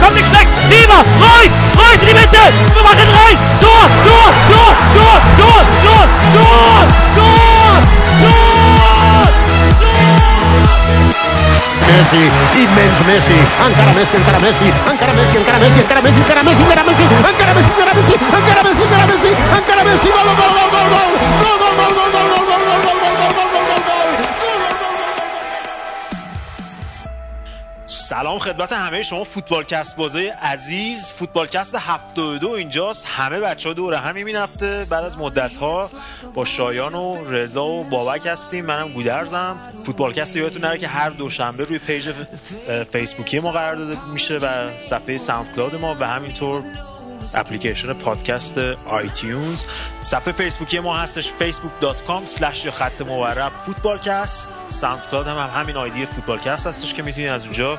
kommt nichts weg. Sieber, Reus, Reus in die Mitte. Wir machen rein. Tor, Tor, Tor, Tor, Tor, Tor, Tor, Tor, Tor, Messi, immens Messi, encara Messi, encara Messi, encara Messi, encara Messi, encara Messi, encara Messi, encara Messi, encara Messi, encara Messi, encara Messi, encara Messi, encara Messi, gol, gol, gol, gol, gol, gol, gol, gol, gol, سلام خدمت همه شما فوتبالکست بازای عزیز. فوتبالکست 72 اینجاست. همه بچه ها دور هم این هفته بعد از مدت ها با شایان و رضا و بابک هستیم. منم گودرزم. فوتبالکست یادتون نره که هر دوشنبه روی پیج فیسبوکی ما قرار داده میشه و صفحه SoundCloud ما و همینطور اپلیکیشن پادکست iTunes. صفحه فیسبوکی ما هستش facebook.com slash یا خط مورب فوتبالکست. Cloud هم, هم همین ID فوتبالکست هستش که می‌تونید از اونجا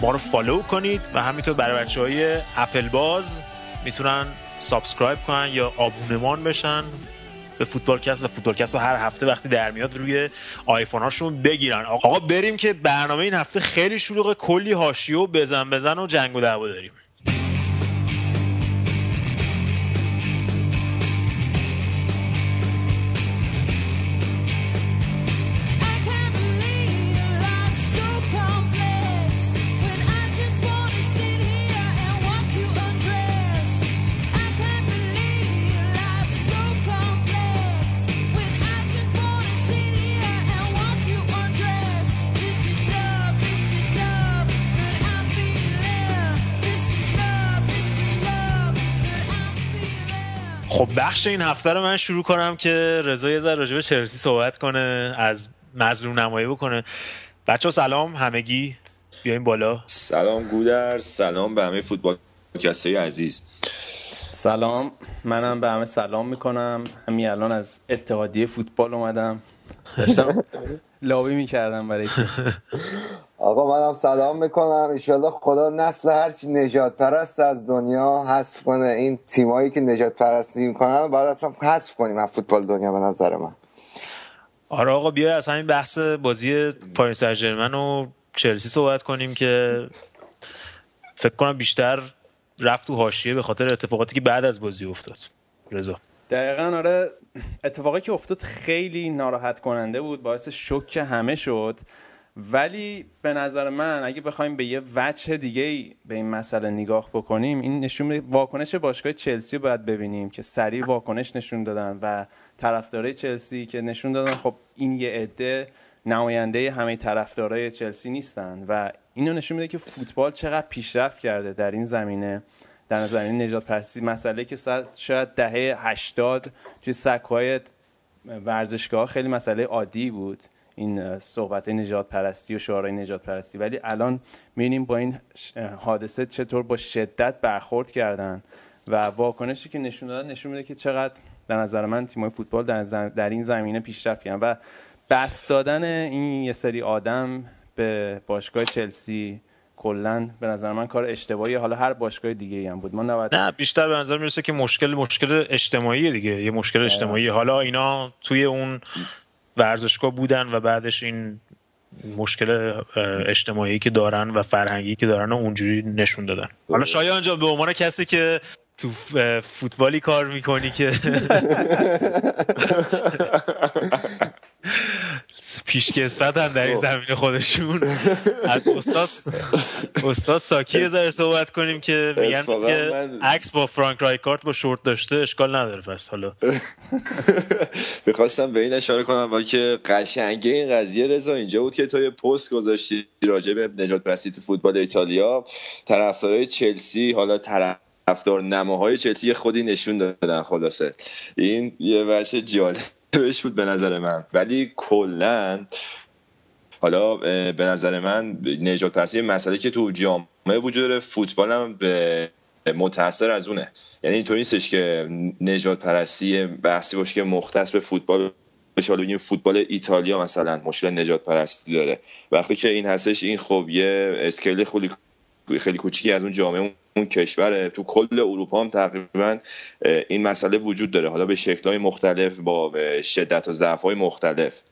ما رو follow کنید و همینطور برای بچه های اپل باز می‌تونن subscribe کنن یا آبونمان بشن. به فوتبالکست و فوتبالکست رو هر هفته وقتی در میاد روی آیفون هاشون بگیرن. آقا بریم که برنامه این هفته خیلی شلوغ کلی حاشیه و بزن بزن و جنگ و دعوا داریم. خب بخش این هفته رو من شروع کنم که رضا یه ذره راجع به چلسی صحبت کنه از مظلوم نمایی بکنه. بچه سلام همگی بیاین بالا. سلام گودر سلام به همه فوتبال های عزیز. سلام منم به همه سلام می‌کنم. همین الان از اتحادیه فوتبال اومدم. داشتم لابی می‌کردم برای. آقا منم سلام می‌کنم. ایشالله خدا نسل هرچی نجات پرست از دنیا حذف کنه. این تیمایی که نجات پرستی می‌کنن باید اصلا حذف کنیم از فوتبال دنیا به نظر من. آره آقا بیا از همین بحث بازی پاریس سن و چلسی صحبت کنیم که فکر کنم بیشتر رفت تو حاشیه به خاطر اتفاقاتی که بعد از بازی افتاد. رضا. دقیقا آره اتفاقی که افتاد خیلی ناراحت کننده بود. باعث شوک همه شد. ولی به نظر من اگه بخوایم به یه وجه دیگه به این مسئله نگاه بکنیم این نشون میده واکنش باشگاه چلسی باید ببینیم که سریع واکنش نشون دادن و طرفدارای چلسی که نشون دادن خب این یه عده نماینده همه طرفدارای چلسی نیستن و اینو نشون میده که فوتبال چقدر پیشرفت کرده در این زمینه. در زمینه نجات پرستی مسئله که شاید دهه 80 توی سکوهای ورزشگاه خیلی مسئله عادی بود. این صحبت نجات پرستی و شعارهای نجات پرستی ولی الان می‌بینیم با این حادثه چطور با شدت برخورد کردن و واکنشی که نشون دادن نشون میده که چقدر به نظر من تیمای فوتبال در, زم- در این زمینه پیشرفت کردن و بس دادن این یه سری آدم به باشگاه چلسی کلا به نظر من کار اشتباهی حالا هر باشگاه دیگه هم بود. ما 90 نه بیشتر به نظر می‌رسه که مشکل مشکل اجتماعی دیگه. یه مشکل اجتماعی. حالا اینا توی اون ورزشگاه بودن و بعدش این مشکل اجتماعی که دارن و فرهنگی که دارن و اونجوری نشون دادن. حالا شایان جان به عنوان کسی که تو فوتبالی کار می‌کنی که پیشکسوت هم در این زمین خودشون. از استاد استاد ساکی یه ذره صحبت کنیم که میگن که عکس با فرانک رایکارت با شورت داشته اشکال نداره پس حالا. می‌خواستم به این اشاره کنم ولی که قشنگه این قضیه رضا. اینجا بود که تو یه پست گذاشتی راجع به نجات پرستی تو فوتبال ایتالیا. طرفدارای چلسی حالا طرفدار نماهای چلسی خودی نشون دادن خلاصه. این یه وجه جالبش بود به نظر من. ولی کلا حالا به نظر من نجات پرستی یه مسئله که تو جامعه وجود داره فوتبال هم به متاثر از اونه. یعنی اینطوری نیستش که نجات پرستی بحثی باشه که مختص به فوتبال بشه. حالا بگیم فوتبال ایتالیا مثلا مشکل نجات پرستی داره. وقتی که این هستش این خب یه اسکیل خیلی خیلی کوچیکی از اون جامعه اون- کشوره. تو کل اروپا هم تقریبا این مسئله وجود داره. حالا به شکل‌های مختلف با شدت و ضعف‌های مختلف.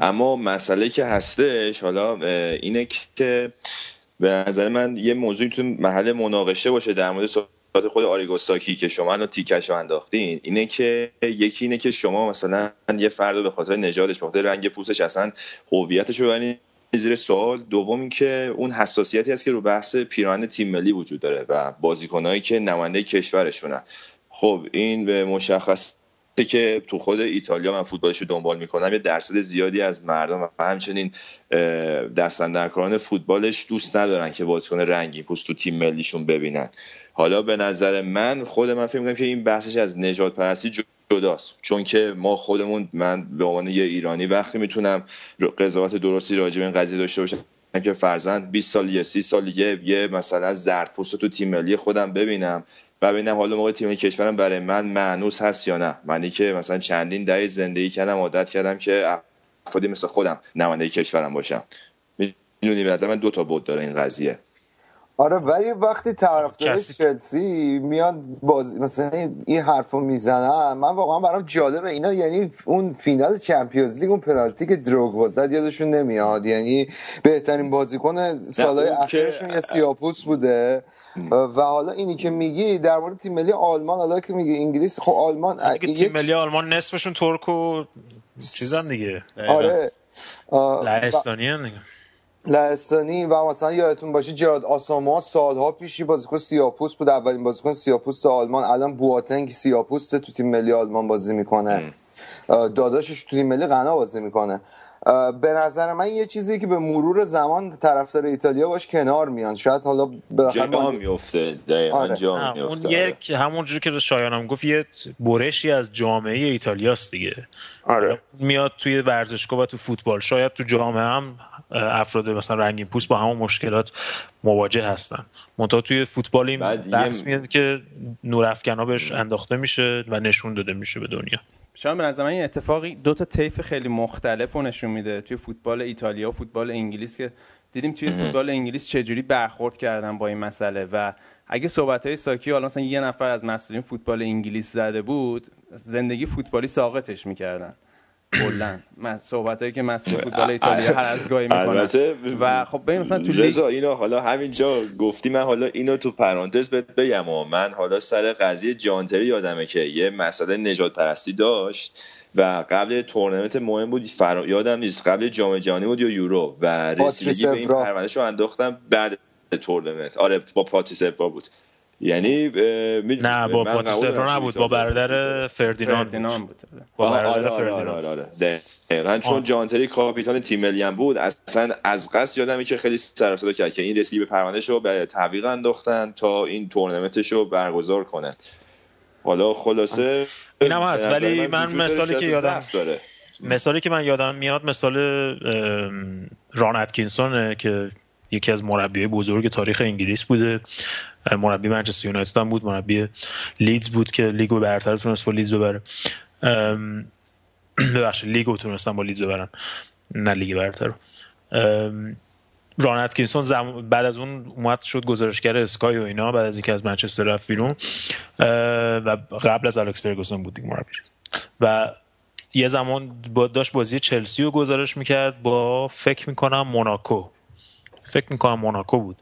اما مسئله که هستش حالا اینه که به نظر من یه موضوعی تو محل مناقشه باشه در مورد صحبت خود آریگوساکی که شما الان تیکش رو انداختین. اینه که یکی اینه که شما مثلا یه فرد رو به خاطر نژادش به خاطر رنگ پوستش اصلا هویتش رو زیر سوال. دوم اینکه اون حساسیتی هست که رو بحث پیراهن تیم ملی وجود داره و بازیکنایی که نماینده کشورشونن. خب این به مشخص که تو خود ایتالیا من فوتبالش رو دنبال می‌کنم. یه درصد زیادی از مردم و همچنین دستندرکاران فوتبالش دوست ندارن که بازیکن رنگین پوست تو تیم ملیشون ببینن. حالا به نظر من خود من فکر می‌کنم که این بحثش از نجات پرستی جداست چون که ما خودمون من به عنوان یه ایرانی وقتی می‌تونم قضاوت درستی راجع به این قضیه داشته باشم که فرزند 20 سال یه 30 سال یه مثلا زرد پوست تو تیم ملی خودم ببینم و ببینم حالا موقع تیم کشورم برای من معنوس هست یا نه. منی که مثلا چندین دهه زندگی کردم عادت کردم که افرادی مثل خودم نماینده کشورم باشم. می‌دونی به نظر من دو تا بود داره این قضیه. آره ولی وقتی طرفدار کسی- چلسی میاد بازی مثلا این حرفو می‌زنن من واقعا برام جالبه. اینا یعنی اون فینال Champions League اون پنالتی که دروگبا زد یادشون نمیاد. یعنی بهترین بازیکن سالهای اخیرشون یه سیاپوست بوده. و حالا اینی که میگی در مورد تیم ملی آلمان حالا که میگی انگلیس خب آلمان تیم ملی آلمان نصفشون ترک و چیزن دیگه. آره. آه، و- لهستانی دیگه. لهستانی و مثلا یادتون باشه جرالد آساموا سالها پیش بازیکن سیاپوست بود. اولین بازیکن سیاپوست آلمان. الان بواتنگ سیاپوست تو تیم ملی آلمان بازی می‌کنه. داداشش تو تیم ملی غنا بازی می‌کنه. به نظر من یه چیزی که به مرور زمان طرفدار ایتالیا باش کنار میان. شاید حالا جا میفته دقیقا آره. جا نه، اون میفته آره. یک همونجوری که شایانم گفت یه برشی از جامعه ایتالیاست دیگه. آره. میاد توی ورزشگاه و تو فوتبال. شاید تو جامعه هم افراد مثلا رنگین پوست با همون مشکلات مواجه هستن. منتها توی فوتبال این بحث میاد که نورافکنا بهش انداخته میشه و نشون داده میشه به دنیا. شاید به نظر من این اتفاقی دو تا طیف خیلی مختلف رو نشون میده توی فوتبال ایتالیا و فوتبال انگلیس که دیدیم توی فوتبال انگلیس چجوری برخورد کردن با این مسئله و اگه صحبت های ساکی حالا مثلا یه نفر از مسئولین فوتبال انگلیس زده بود زندگی فوتبالی ساقطش می‌کردن. کلا. صحبت هایی که مسئول فوتبال ایتالیا هر از گاهی می‌کنن البته و خب ببین مثلا تو رضا اینو حالا همینجا گفتی من حالا اینو تو پرانتز بهت بگم و من حالا سر قضیه جانتری یادمه که یه مسئله نجات پرستی داشت و قبل تورنمنت مهم بود فرا... یادم نیست قبل جام جهانی بود یا یورو و رسیدگی به این افرا. پروندهش رو انداختم بعد تورنمنت. آره با پاتریس بود. یعنی نه با تو نبود با برادر فردیناند بود. بود با برادر آره، آره، فردیناند. آره، آره. دقیقاً چون. جانتری کاپیتان تیم ملی هم بود اصلا از قصد یادمه که خیلی سر کرد که این رسیدگی به پروندهش رو به تعویق انداختن تا این تورنمنتش رو برگزار کنه. حالا خلاصه اینم هست، ولی من مثالی که یادم- داره. مثالی که من یادم میاد مثال ران اتکینسونه که یکی از مربی بزرگ تاریخ انگلیس بوده. مربی منچستر یونایتد هم بود مربی لیدز بود که لیگو برتر تونست با لیدز ببره. ببخشید لیگو تونستن با لیدز ببرن نه لیگ برتر. ران اتکینسون زم... بعد از اون اومد شد گزارشگر اسکای و اینا بعد از اینکه از منچستر رفت بیرون. و قبل از الکس فرگوسن بود دیگه مربیش و یه زمان با داشت بازی چلسی رو گزارش می‌کرد با فکر می‌کنم موناکو. فکر می‌کنم موناکو بود.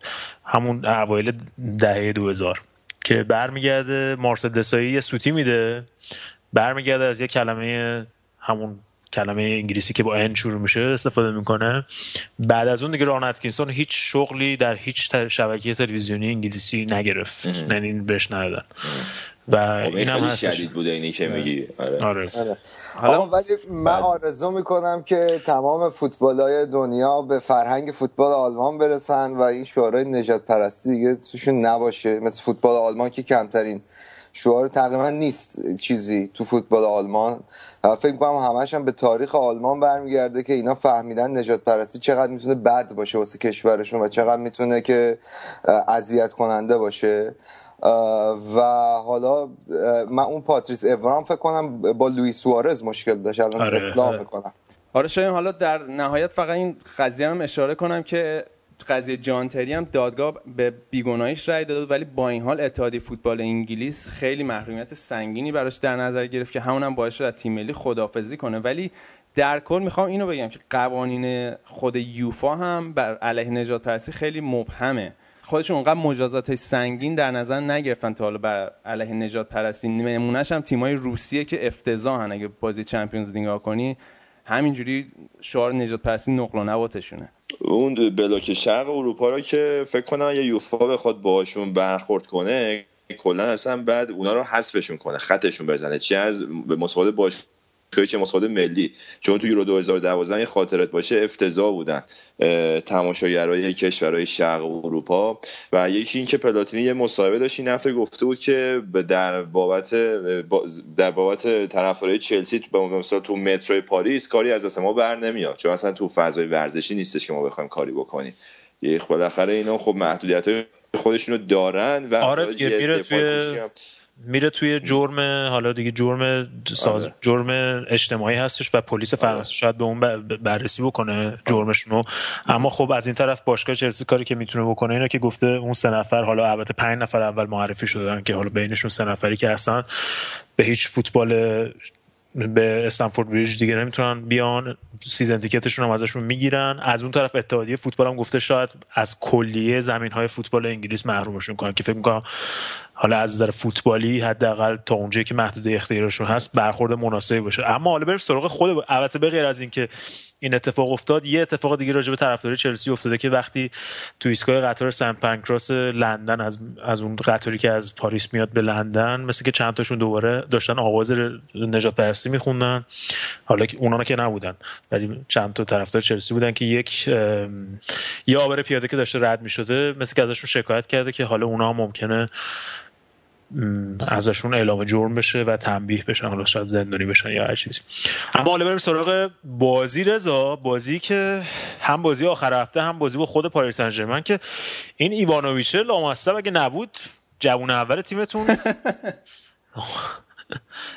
همون اوایل دهه 2000 که برمیگرده مارسل دسایی یه سوتی میده برمیگرده از یه کلمه همون کلمه انگلیسی که با ان شروع میشه استفاده می‌کنه. بعد از اون دیگه ران اتکینسون هیچ شغلی در هیچ شبکه تلویزیونی انگلیسی نگرفت. یعنی بهش ندادن. و خب این هم خیلی هستش. شدید بوده اینی که میگی. آره. آره. حالا ولی من آرزو می‌کنم که تمام فوتبال های دنیا به فرهنگ فوتبال آلمان برسن و این شعارهای نجات پرستی دیگه توشون نباشه. مثل فوتبال آلمان که کمترین شعار تقریبا نیست چیزی تو فوتبال آلمان. و فکر کنم همش هم به تاریخ آلمان برمیگرده که اینا فهمیدن نجات پرستی چقدر می‌تونه بد باشه واسه کشورشون و چقدر می‌تونه که اذیت کننده باشه. و حالا من اون پاتریس اورام فکر کنم با لوئیس سوارز مشکل داشت الان آره، اصلاح آره. می‌کنم. آره شاید حالا در نهایت فقط این قضیه هم اشاره کنم که قضیه جان تری هم دادگاه به بیگناهیش رأی داد ولی با این حال اتحادیه فوتبال انگلیس خیلی محرومیت سنگینی براش در نظر گرفت که همون هم باعث شد از تیم ملی خدافزی کنه. ولی در کل می‌خوام اینو بگم که قوانین خود یوفا هم بر علیه نجات پرستی خیلی مبهمه. خودشون اونقدر مجازات سنگین در نظر نگرفتن تا حالا بر علیه نجات پرستی. نمونهش هم تیمای روسیه که افتضاحن. اگه بازی چمپیونز لیگ کنی همینجوری شعار نجات پرستی نقل و نباتشونه. اون بلاک شرق اروپا رو که فکر کنم یه یوفا بخواد باهاشون برخورد کنه کلا اصلا بعد اونا رو حذفشون کنه خطشون بزنه. چی از به مسابقه باش چه مسابقه ملی. چون تو یورو 2012 یه خاطرت باشه افتضاح بودن تماشاگرای کشورهای شرق اروپا. و یکی این که پلاتینی یه مصاحبه داشت این هفته گفته بود که در بابت با- در بابت طرفدارای چلسی به مثلا تو مترو پاریس کاری از دست ما بر نمیاد. چون اصلا تو فضای ورزشی نیستش که ما بخوایم کاری بکنیم. یه بالاخره اینا خب محدودیت خودشونو دارن و آره دیگه، توی- میره توی جرم حالا دیگه جرم ساز آره. جرم اجتماعی هستش و پلیس فرانسه شاید به اون بررسی بکنه جرمشون رو. اما خب از این طرف باشگاه چلسی کاری که می‌تونه بکنه اینه که گفته اون سه نفر حالا البته پنج نفر اول معرفی شدن که حالا بینشون سه نفری که اصلا به هیچ فوتبال به استنفورد بریج دیگه نمی‌تونن بیان. season ticket شون هم ازشون می‌گیرن. از اون طرف اتحادیه فوتبال هم گفته شاید از کلیه زمین های فوتبال انگلیس محرومشون کنن که فکر می‌کنم حالا از نظر فوتبالی حداقل تا اونجایی که محدوده اختیارشون هست برخورد مناسبی باشه. اما حالا بریم سراغ خود البته به غیر از اینکه این اتفاق افتاد یه اتفاق دیگه راجع به طرفداری چلسی افتاده که وقتی تو ایستگاه قطار سن پانکراس لندن از از اون قطاری که از پاریس میاد به لندن مثل که چند تاشون دوباره داشتن آواز نجات پرستی میخوندن. حالا که اونا که نبودن ولی چند تا طرفدار چلسی بودن که یک یه عابر پیاده که داشته رد می‌شده مثل که ازشون شکایت کرده که حالا اونا ممکنه ازشون اعلام جرم بشه و تنبیه بشن حالا شاید زندانی بشن یا هر چیزی. اما حالا بریم سراغ بازی رضا. بازی که هم بازی آخر هفته هم بازی با خود پاریس سن که این ایوانوویچ لامصب اگه نبود جوون اول تیمتون.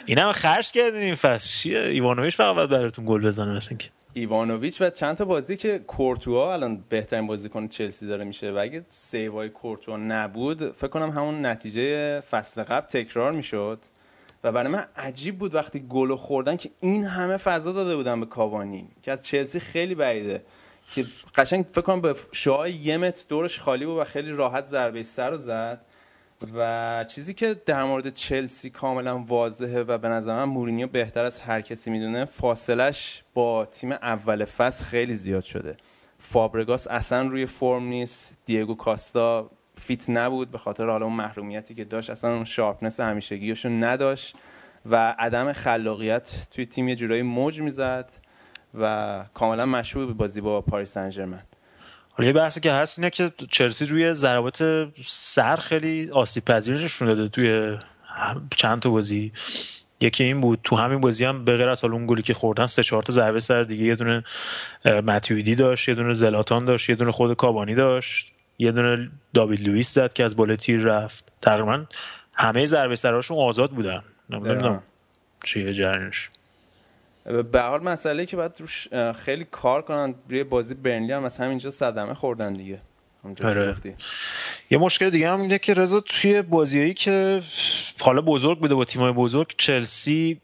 این هم خرج کردین این فصل. چیه؟ ایوانوویچ فقط باید براتون گل بزنه مثل اینکه. ایوانوویچ و چند تا بازی که کورتوا الان بهترین بازیکن چلسی داره میشه و اگه سیوای کورتوا نبود فکر کنم همون نتیجه فصل قبل تکرار می‌شد. و برای من عجیب بود وقتی گل خوردن که این همه فضا داده بودن به کاوانی که از چلسی خیلی بعیده. که قشنگ فکر کنم به شعاع یه متر دورش خالی بود و خیلی راحت ضربه سر رو زد. و چیزی که در مورد چلسی کاملا واضحه و به نظر من مورینیو بهتر از هر کسی می‌دونه فاصلش با تیم اول فصل خیلی زیاد شده. فابرگاس اصلا روی فرم نیست دیگو کاستا fit نبود به خاطر حالا اون محرومیتی که داشت اصلا اون sharpness همیشگیشو نداشت و عدم خلاقیت توی تیم یه جورایی موج می‌زد و کاملا مشهود به بازی با پاریس سن حالا یه بحثی که هست اینه که چلسی روی ضربات سر خیلی آسیب پذیر نشون داده توی چند تا بازی. یکی این بود تو همین بازی هم به غیر از حالا اون گلی که خوردن سه چهار تا ضربه سر دیگه. یه دونه اه، متیویدی داشت یه دونه زلاتان داشت یه دونه خود کابانی داشت. یه دونه داوید لوئیس زد که از بالا تیر رفت. تقریبا همه ضربه سرهاشون آزاد بودن. نمی‌دونم چیه جریانش. به حال مسئله که باید روش خیلی کار کنن روی بازی برنلی هم از همینجا صدمه خوردن دیگه. آره. یه مشکل دیگه هم اینه که رضا توی بازیایی که حالا بزرگ بوده با تیمای بزرگ چلسی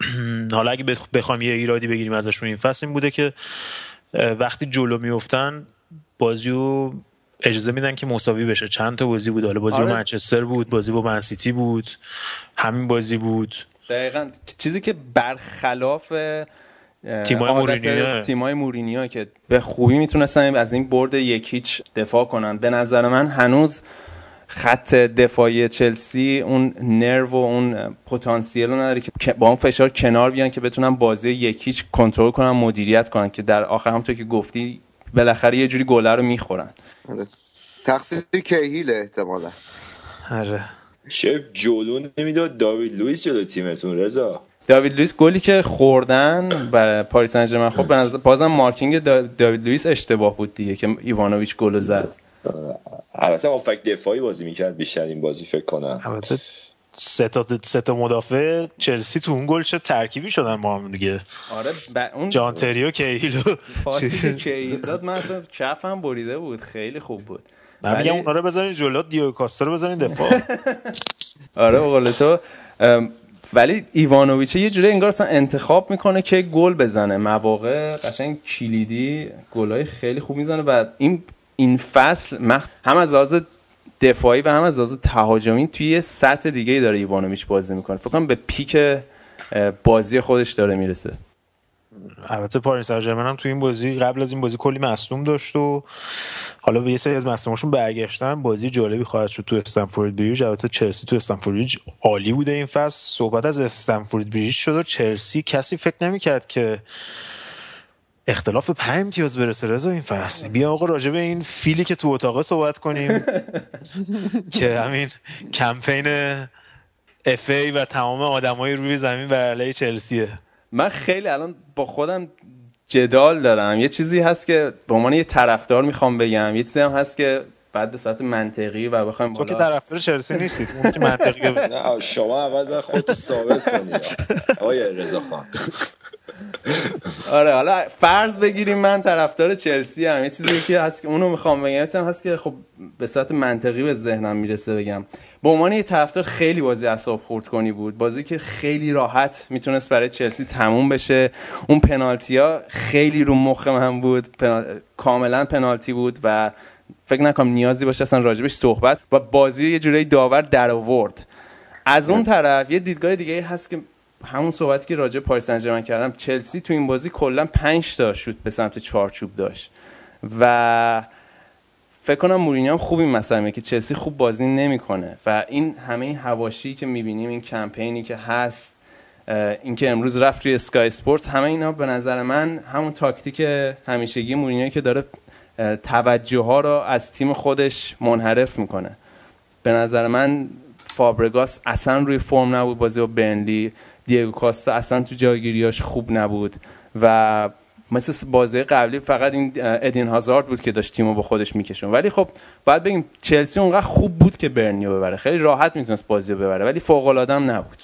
حالا اگه بخ- بخوایم یه ایرادی بگیریم ازشون این فصل این بوده که وقتی جلو میفتن بازیو اجازه میدن که مساوی بشه. چند تا بازی بود. حالا بازی آره. با منچستر بود بازی با منسیتی بود همین بازی بود. دقیقا چیزی که برخلاف تیمای مورینیو. تیمای مورینیو که به خوبی می‌تونستن از این برد یک هیچ دفاع کنن به نظر من هنوز خط دفاعی چلسی اون نرو و اون پتانسیل رو نداره که با اون فشار کنار بیان که بتونن بازی یک هیچ کنترل کنن مدیریت کنن که در آخر همونطور که گفتی بالاخره یه جوری گله رو می‌خورن. تقصیر کیهیله احتمالا آره چه جلو نمی‌داد داوید لوئیس جلو تیمتون رضا. داوید لوئیس گلی که خوردن برای پاریس سن ژرمن خب بازم marking دا- داوید لوئیس اشتباه بود دیگه که ایوانوویچ گل زد. البته هافبک دفاعی بازی می‌کرد بیشتر این بازی فکر کنم. البته سه تا سه تا مدافع چلسی تو اون گل چه ترکیبی شدن با هم دیگه. آره ب... اون جان تری و کیهیلو. پاسی کیهیل داد من اصلا کفم بریده بود خیلی خوب بود. من میگم اونا رو بزنید جلو دیگو کاستا رو بزنید دفاع. آره به قول تو ولی ایوانوویچ یه جوری انگار اصلا انتخاب می‌کنه که گل بزنه. مواقع قشنگ کلیدی گلای خیلی خوب می‌زنه و این این فصل مخ... هم از لحاظ دفاعی و هم از لحاظ تهاجمی توی یه سطح دیگه ای داره ایوانوویچ بازی می‌کنه. فکر کنم به peak بازی خودش داره می‌رسه. البته پاریس سن هم تو این بازی قبل از این بازی کلی مصدوم داشت و حالا به یه سری از مصدوماشون برگشتن بازی جالبی خواهد شد تو استنفورد بریج. البته چلسی تو استنفورد بریج عالی بوده این فصل. صحبت از استنفورد بریج شد و چلسی کسی فکر نمی‌کرد که اختلاف پنج امتیاز برسه. رضا این فصل. بیا آقا راجع به این فیلی که تو اتاقه صحبت کنیم. که همین کمپین اف ای و تمام آدمای روی زمین بر علیه چلسیه. من خیلی الان با خودم جدال دارم. یه چیزی هست که به عنوان یه طرفدار می‌خوام بگم. یه چیزی هم هست که بعد به صورت منطقی و بخوایم تو که طرفدار چلسی نیستید اون که منطقیه نه شما اول باید خودتو ثابت کنی. آقای رضا خان. آره حالا فرض بگیریم من طرفدار چلسی هم یه چیزی که هست که اونو می‌خوام بگم هست که خب به صورت منطقی به ذهنم می‌رسه بگم. به عنوان یه طرفدار خیلی بازی اعصاب خورد کنی بود. بازی که خیلی راحت می‌تونست برای چلسی تموم بشه. اون پنالتی ها خیلی رو مخ من بود. پنال... کاملا پنالتی بود و فکر نکنم نیازی باشه اصلا راجبش صحبت. و بازی یه جورایی داور در آورد. از اون طرف یه دیدگاه دیگه هست که همون صحبتی که راجع پاریس سن کردم چلسی تو این بازی کلا 5 تا شوت به سمت چارچوب داشت. و فکر کنم مورینیو هم خوب این مسئله که چلسی خوب بازی نمی‌کنه. و این همه این حواشی که می‌بینیم این کمپینی که هست این که امروز رفت روی اسکای اسپورتس همه اینا به نظر من همون تاکتیک همیشگی مورینیو که داره توجه ها رو از تیم خودش منحرف می‌کنه. به نظر من فابرگاس اصلا روی فرم نبود بازی با برنلی. دیگو کاستا اصلا تو جایگیریاش خوب نبود و مثل بازی قبلی فقط این ادین هازارد بود که داشت تیمو با خودش میکشون. ولی خب باید بگیم چلسی اونقدر خوب بود که برنیو ببره. خیلی راحت می‌تونست بازی رو ببره ولی فوق العاده نبود.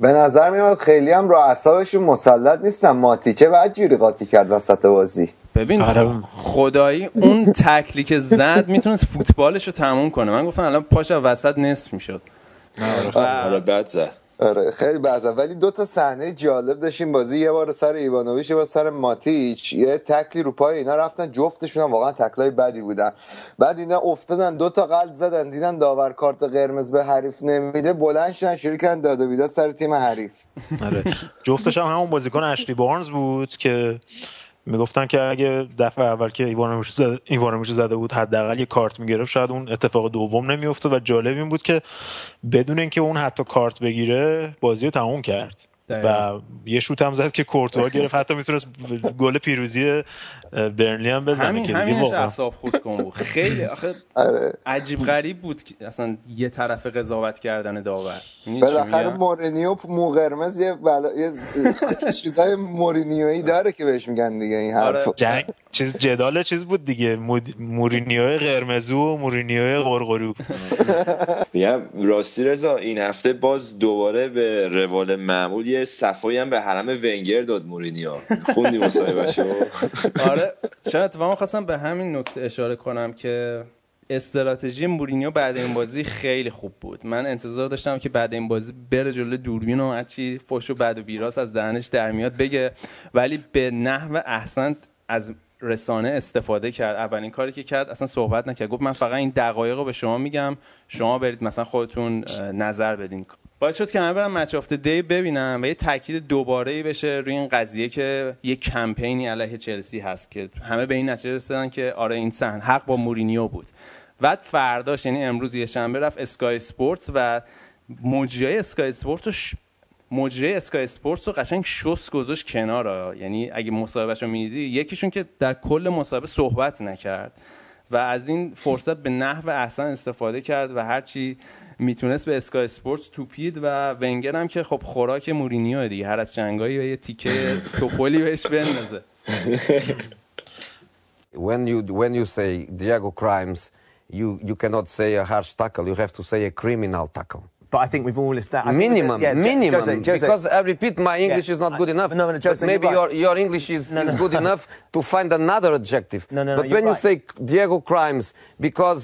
به نظر میاد خیلی هم رو اعصابشون مسلط نیستن. ماتیچه بعد جوری قاطی کرد وسط بازی. ببین آره. خدایی اون تکلی که زد می‌تونست فوتبالش رو تموم کنه. من گفتم الان پاش از وسط نصف می‌شد. آره بد زد. آره خیلی بعضا ولی دو تا صحنه جالب داشتیم. بازی یه بار سر ایوانوویچ یه بار سر ماتیچ. یه تکلی رو پای اینا رفتن جفتشون هم واقعا تکلای بدی بودن. بعد اینا افتادن دو تا قلب زدن دیدن داور کارت قرمز به حریف نمیده. بلند شدن شروع کردن داد و بیداد سر تیم حریف. آره. جفتش هم همون بازیکن اشلی بارنز بود که می‌گفتن که اگه دفعه اول که ایوانومیچ زده, زده بود حداقل یه کارت می‌گرفت شاید اون اتفاق دوم نمیافتاد و جالب این بود که بدون اینکه اون حتی کارت بگیره بازی رو تموم کرد. و یه شوت هم زد که کورتوا گرفت. حتی می‌تونست گل پیروزی برنلی هم بزنه همین که دیگه همینش واقعا. اعصاب خورد کن بود. خیلی آخه آره. عجیب غریب بود که اصلا یه طرف قضاوت کردن داور. چی بالاخره؟ مورینیو مو قرمز یه بلا... یه چیزای مورینیویی داره که بهش میگن دیگه این آره. حرف جنگ چیز جدال چیز بود دیگه. مود- مورینیو قرمزو و مورینیو قرقرو میگم راستی رضا این هفته باز دوباره به روال معمول صفایی هم به حرم ونگر داد مورینیو. خوندی مصاحبهشو؟ آره شاید اتفاقا خواستم به همین نکته اشاره کنم که استراتژی مورینیو بعد این بازی خیلی خوب بود. من انتظار داشتم که بعد این بازی بره جلو دوربین و هرچی فش و بد و بیراس از دهنش در میاد بگه. ولی به نحو احسن از رسانه استفاده کرد. اولین کاری که کرد اصلا صحبت نکرد. گفت من فقط این دقایق رو به شما میگم شما برید مثلا خودتون نظر بدین. باعث شد که من برم Match of the Day ببینم و یه تاکید دوباره ای بشه روی این قضیه که یه کمپینی علیه چلسی هست که همه به این نتیجه رسیدن که آره این سن حق با مورینیو بود. بعد فرداش یعنی امروز یه شنبه رفت اسکای سپورتس و مجریای اسکای سپورت رو ش... مجری اسکای سپورتس رو قشنگ شست گذاشت کنار یعنی اگه مصاحبهش رو می‌دیدی یکیشون که در کل مصاحبه صحبت نکرد و از این فرصت به نحو احسن استفاده کرد و هرچی میتونست به اسکای سپورتس توپید و ونگر هم که خب خوراک مورینیو دیگه هر از چنگایی و یه تیکه توپولی بهش بندازه when you when you say Diego crimes, you you cannot say a harsh tackle. You have to say a criminal tackle. But I think we've all established minimum, yeah, Jo- minimum. Jose, Jose, because I repeat, my English Yeah. is not good I- enough. no, no, but Jose, maybe you're your right. your English is, No, no, is good enough to find another adjective. No, no, no, but you're when you right. say Diego crimes, because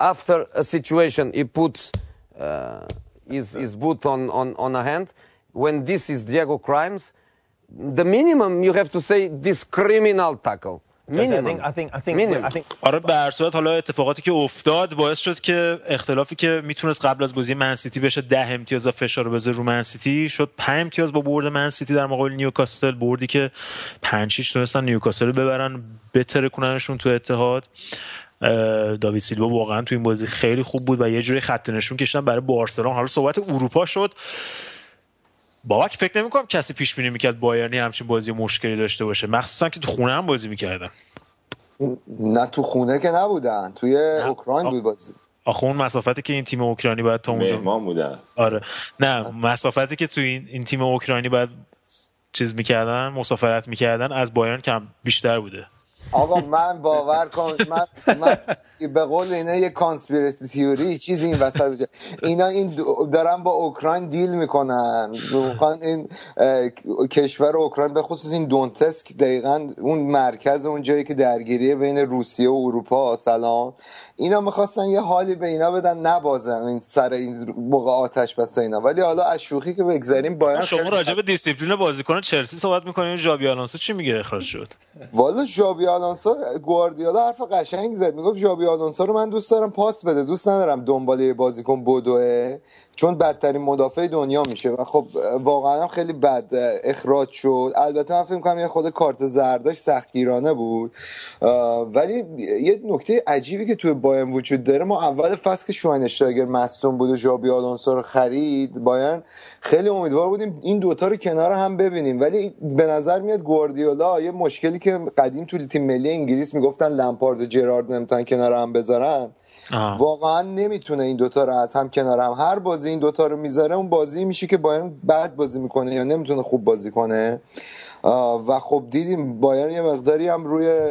after a situation he puts. Uh, his, his boot on, on, on a hand, when this is Diego crimes, the minimum you have to say this criminal tackle. Guys, I Minimum. think I think I think Minimum. I think آره به هر صورت حالا اتفاقاتی که افتاد باعث شد که اختلافی که می‌تونست قبل از بازی منسیتی بشه ده امتیاز و فشار رو بذاره رو منسیتی شد 5 امتیاز با برد منسیتی در مقابل نیوکاسل بردی که 5 6 تونستن نیوکاسل رو ببرن بتره کننشون تو اتحاد داوید سیلوا واقعا تو این بازی خیلی خوب بود و یه جوری خط نشون کشیدن برای بارسلون. حالا صحبت اروپا شد. بابک فکر نمی‌کنم کسی پیش بینی می‌کرد بایرنی همچین بازی مشکلی داشته باشه. مخصوصا که تو خونه هم بازی می‌کردن. نه تو خونه که نبودن توی اوکراین بود بازی. آخه اون مسافتی که این تیم اوکراینی باید تا اونجا مهمان بودن. آره. نه مسافتی که تو این, این تیم اوکراینی باید چیز می‌کردن مسافرت می‌کردن از بایرن کم بیشتر بوده. آقا من باور کن من, من به قول اینا یه کانسپیرسی تیوری چیزی این وسط بشه اینا این دارن با اوکراین دیل می‌کنن. می‌خوان این کشور اوکراین به خصوص این دونتسک دقیقا اون مرکز اون جایی که درگیری بین روسیه و اروپا سلام. اینا می‌خواستن یه حالی به اینا بدن نبازن این سر این موقع آتش بس اینا. ولی حالا از شوخی که بگذریم باید شما راجع به دیسیپلین بازیکن چلسی صحبت می‌کنین ژابی آلونسو چی میگه؟ اخراج شد. والا ژابی آلونسو گواردیولا حرف قشنگ زد. می‌گفت ژابی آلونسو رو من دوست دارم پاس بده. دوست ندارم دنبال یه بازیکن بدوه چون بدترین مدافع دنیا میشه. و خب واقعا خیلی بد اخراج شد. البته من فکر کنم یه خود کارت زرداش سختگیرانه بود. ولی یه نکته عجیبی که توی بایرن وجود داره ما اول فصل که شواینشتایگر مصدوم بود و ژابی آلونسو رو خرید بایرن خیلی امیدوار بودیم این دوتا رو کنار هم ببینیم. ولی به نظر میاد گواردیولا یه مشکلی که قدیم توی تیم ملی انگلیس می‌گفتن لمپارد و جرارد نمی‌تونن کنار هم بذارن. آها. واقعا نمی‌تونه این دوتا رو از هم کنار هم هر بازی این دوتا رو می‌ذاره اون بازی میشه که بایرن بد بازی می‌کنه یا نمی‌تونه خوب بازی کنه. آه، و خب دیدیم بایرن یه مقداری هم روی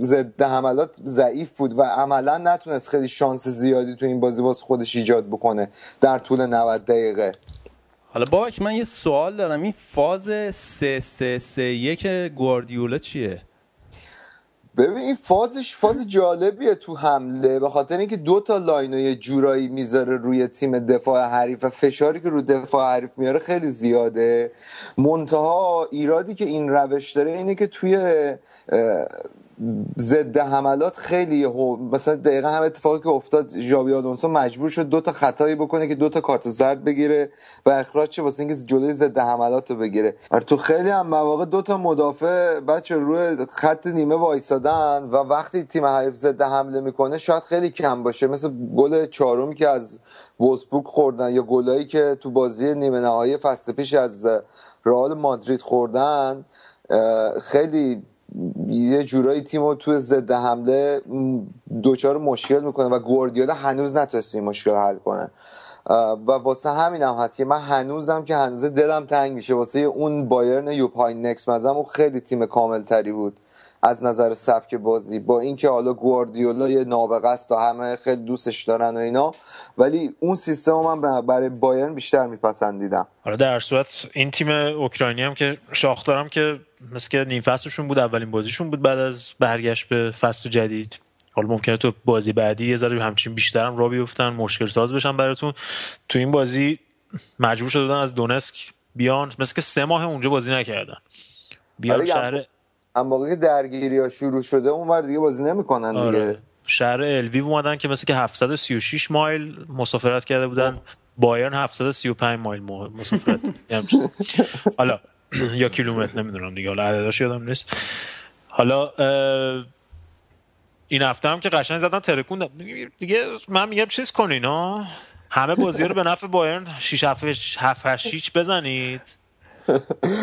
ضد حملات ضعیف بود و عملا نتونست خیلی شانس زیادی تو این بازی واسه خودش ایجاد بکنه در طول 90 دقیقه. حالا بابک من یه سوال دارم. این فاز 3 3 3 1 گواردیولا چیه؟ ببین این فازش فاز جالبیه تو حمله. به خاطر اینکه دو تا line و یه جورایی می‌ذاره روی تیم دفاع حریف و فشاری که رو دفاع حریف میاره خیلی زیاده. منتها ایرادی که این روش داره اینه که توی ضد حملات خیلی یهو مثلا دقیقا همین اتفاقی که افتاد ژاوی آلونسو مجبور شد دو تا خطایی بکنه که دو تا کارت زرد بگیره و اخراج شه واسه اینکه جلوی ضد حملات رو بگیره. آره تو خیلی هم مواقع دو تا مدافع بچه روی خط نیمه وایسادن و وقتی تیم حریف ضد حمله می‌کنه شاید خیلی کم باشه. مثل گل چهارمی که از وولسبورگ خوردن یا گلایی که تو بازی نیمه نهایی فصل پیش از رئال مادرید خوردن خیلی یه جورایی تیم رو توی ضد حمله دوچار مشکل می‌کنه و گواردیولا هنوز نتونسته این مشکل حل کنه. و واسه همین هم هست که من هنوزم که هنوز دلم تنگ میشه. واسه اون بایرن یوپای نکس مزم اون خیلی تیم کامل تری بود از نظر سبک بازی. با اینکه حالا گواردیولا یه نابغه است و همه خیلی دوستش دارن و اینا ولی اون سیستم من برای بایرن بیشتر میپسندیدم. حالا در صورت این تیم اوکراینی هم که شاخدارم که مثل که نیم فصلشون بود اولین بازیشون بود بعد از برگشت به فصل جدید. حالا ممکنه تو بازی بعدی یه ذره همچین بیشتر هم را بیفتن مشکل ساز بشن براتون. تو این بازی مجبور شده بودن از دونسک بیان مثل که سه ماه اونجا بازی نکردن. بیان شهر اما موقعی که درگیری ها شروع شده اون ور دیگه بازی نمی‌کنن دیگه. آره. شهر الویو اومدن که مثل که 736 مایل مسافرت کرده بودن. بایرن 735 مایل مسافرت. حالا یا کیلومتر نمی‌دونم دیگه حالا عدداش یادم نیست. حالا این هفته هم که قشنگ زدن ترکون دیگه من میگم چیز کنین ها؟ همه بازی رو به نفع بایرن 6 7 8 هیچ بزنید.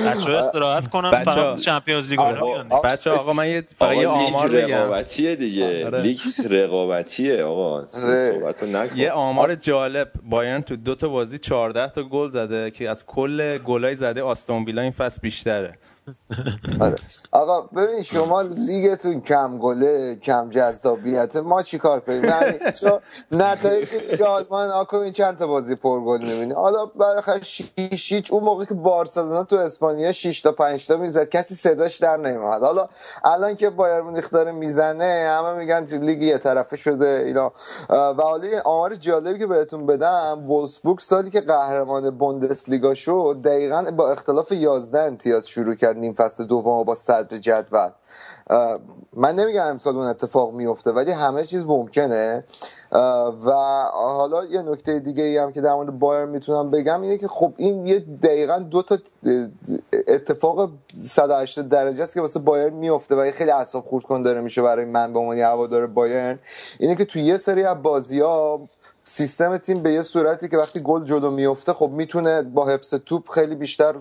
بچه‌ها استراحت کنن. فقط چمپیونز لیگ رو دیگه. بچه آقا من یه فقط یه آمار بگم رقابتیه دیگه آره. لیگ رقابتیه آقا آره. صحبتو نکن یه آمار جالب بایرن تو دو تا بازی 14 تا گل زده که از کل گلای زده آستون ویلا این فصل بیشتره آره. آقا ببین شما لیگتون کم گله کم جذابیت ما چیکار کنیم؟ یعنی نتایج آلمان آکو این چند تا بازی پرگل می‌بینی؟ حالا بالاخره شیش اون موقع که بارسلونا تو اسپانیا 6 تا 5 تا می‌زد کسی صداش در نمیاد حالا الان که بایر مونیخ داره می‌زنه همه میگن تو لیگ یه طرفه شده اینا. و حالا آمار جالبی که بهتون بدم وولسبورگ سالی که قهرمان بوندسلیگا شد دقیقا با اختلاف 11 امتیاز شروع کرد. نیم فصل دوم با صدر جدول. من نمیگم امسال اون اتفاق میفته ولی همه چیز ممکنه. و حالا یه نکته دیگه ای هم که در مورد بایر می‌تونم بگم اینه که خب این یه دقیقا دو تا اتفاق 180 درجه است که واسه بایر میفته و یه خیلی اعصاب خورد کن داره میشه برای من به عنوان هوادار بایر اینه که تو یه سری از بازی ها سیستم تیم به یه صورتی که وقتی گل جلو میفته خب می‌تونه با حفظ توپ خیلی بیشتر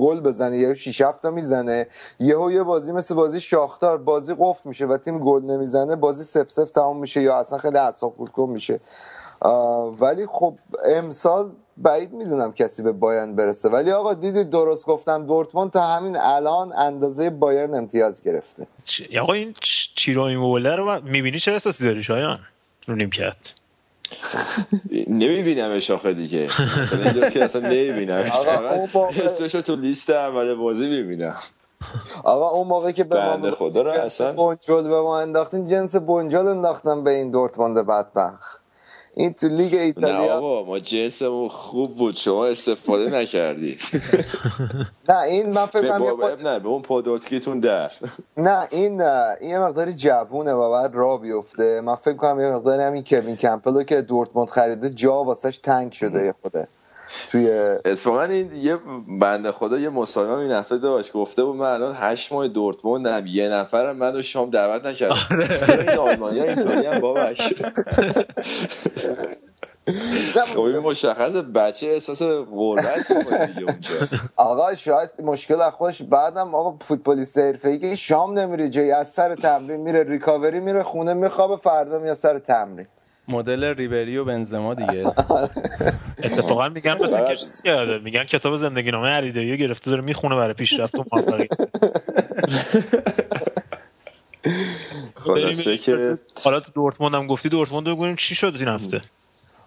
گل بزنه. یه 6 7 تا می‌زنه. یهو یه بازی مثل بازی شاختار بازی قفل میشه و تیم گل نمی‌زنه. بازی سف سف تمام میشه یا اصلا خیلی اعصاب خورد کن میشه ولی خب امسال بعید می‌دونم کسی به بایرن برسه. ولی آقا دیدید درست گفتم دورتموند تا همین الان اندازه بایرن امتیاز گرفته. آقا این چیرو ایموبیله رو می‌بینی چه احساسی داری شایان؟ رو نیمکت. نمیبینمش آخه دیگه. اینجاست که اصلا نمیبینمش اسمش تو لیست اول بازی می‌بینم. آقا اون موقع که به ما خدا رو جنس اصلا- بنجل به ما انداختین جنس بنجل انداختن به این دورتموند بدبخت. این تو لیگ نه ایتالیا آقا ما جنسمون خوب بود. شما استفاده نکردید نه این من فکر به کنم خود- نه به اون پادوسکیتون در. نه این این یه مقداری جوونه و بعد را بیفته. من فکر کنم یه مقداری همین کوین کمپلو که دورتموند خریده جا واسش تنگ شده خوده توی اتفاقا این یه بنده خدا یه مصاحبه این هفته داشت گفته بود من الان هشت ماه دورتموندم یه نفرم منو شام دعوت نکرد این آلمانی اینطوری هم بابش. خب این مشخص بچه احساس غربت می‌کنه دیگه اونجا. آقا شاید مشکل از خودش بعدم آقا فوتبالیست حرفه‌ای که شام نمیره جایی از سر تمرین میره ریکاوری میره خونه میخوابه فردا میاد سر تمرین. مدل ریبری و بنزما دیگه. اتفاقا میگن مثلا که چیز کرده میگن کتاب زندگی نامه علیدایی گرفته داره می‌خونه برای پیشرفت و موفقیت. خلاصه که حالا تو دورتموند هم گفتی دورتموند رو بگویم چی شد این هفته.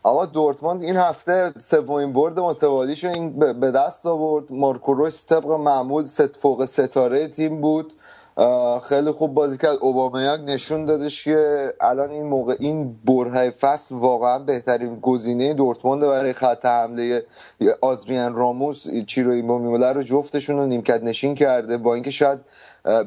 آقا دورتموند این هفته سومین برد متوالیشو این به دست آورد. مارکو رویس طبق معمول ست فوق ستاره تیم بود. خیلی خوب بازی کرد. اوبامیانگ نشون دادش که الان این موقع این برهه فصل واقعا بهترین گزینه دورتموند برای خط حمله آدریان راموس. چیرو ایمومیولا رو جفتشون رو نیمکت نشین کرده. با اینکه شاید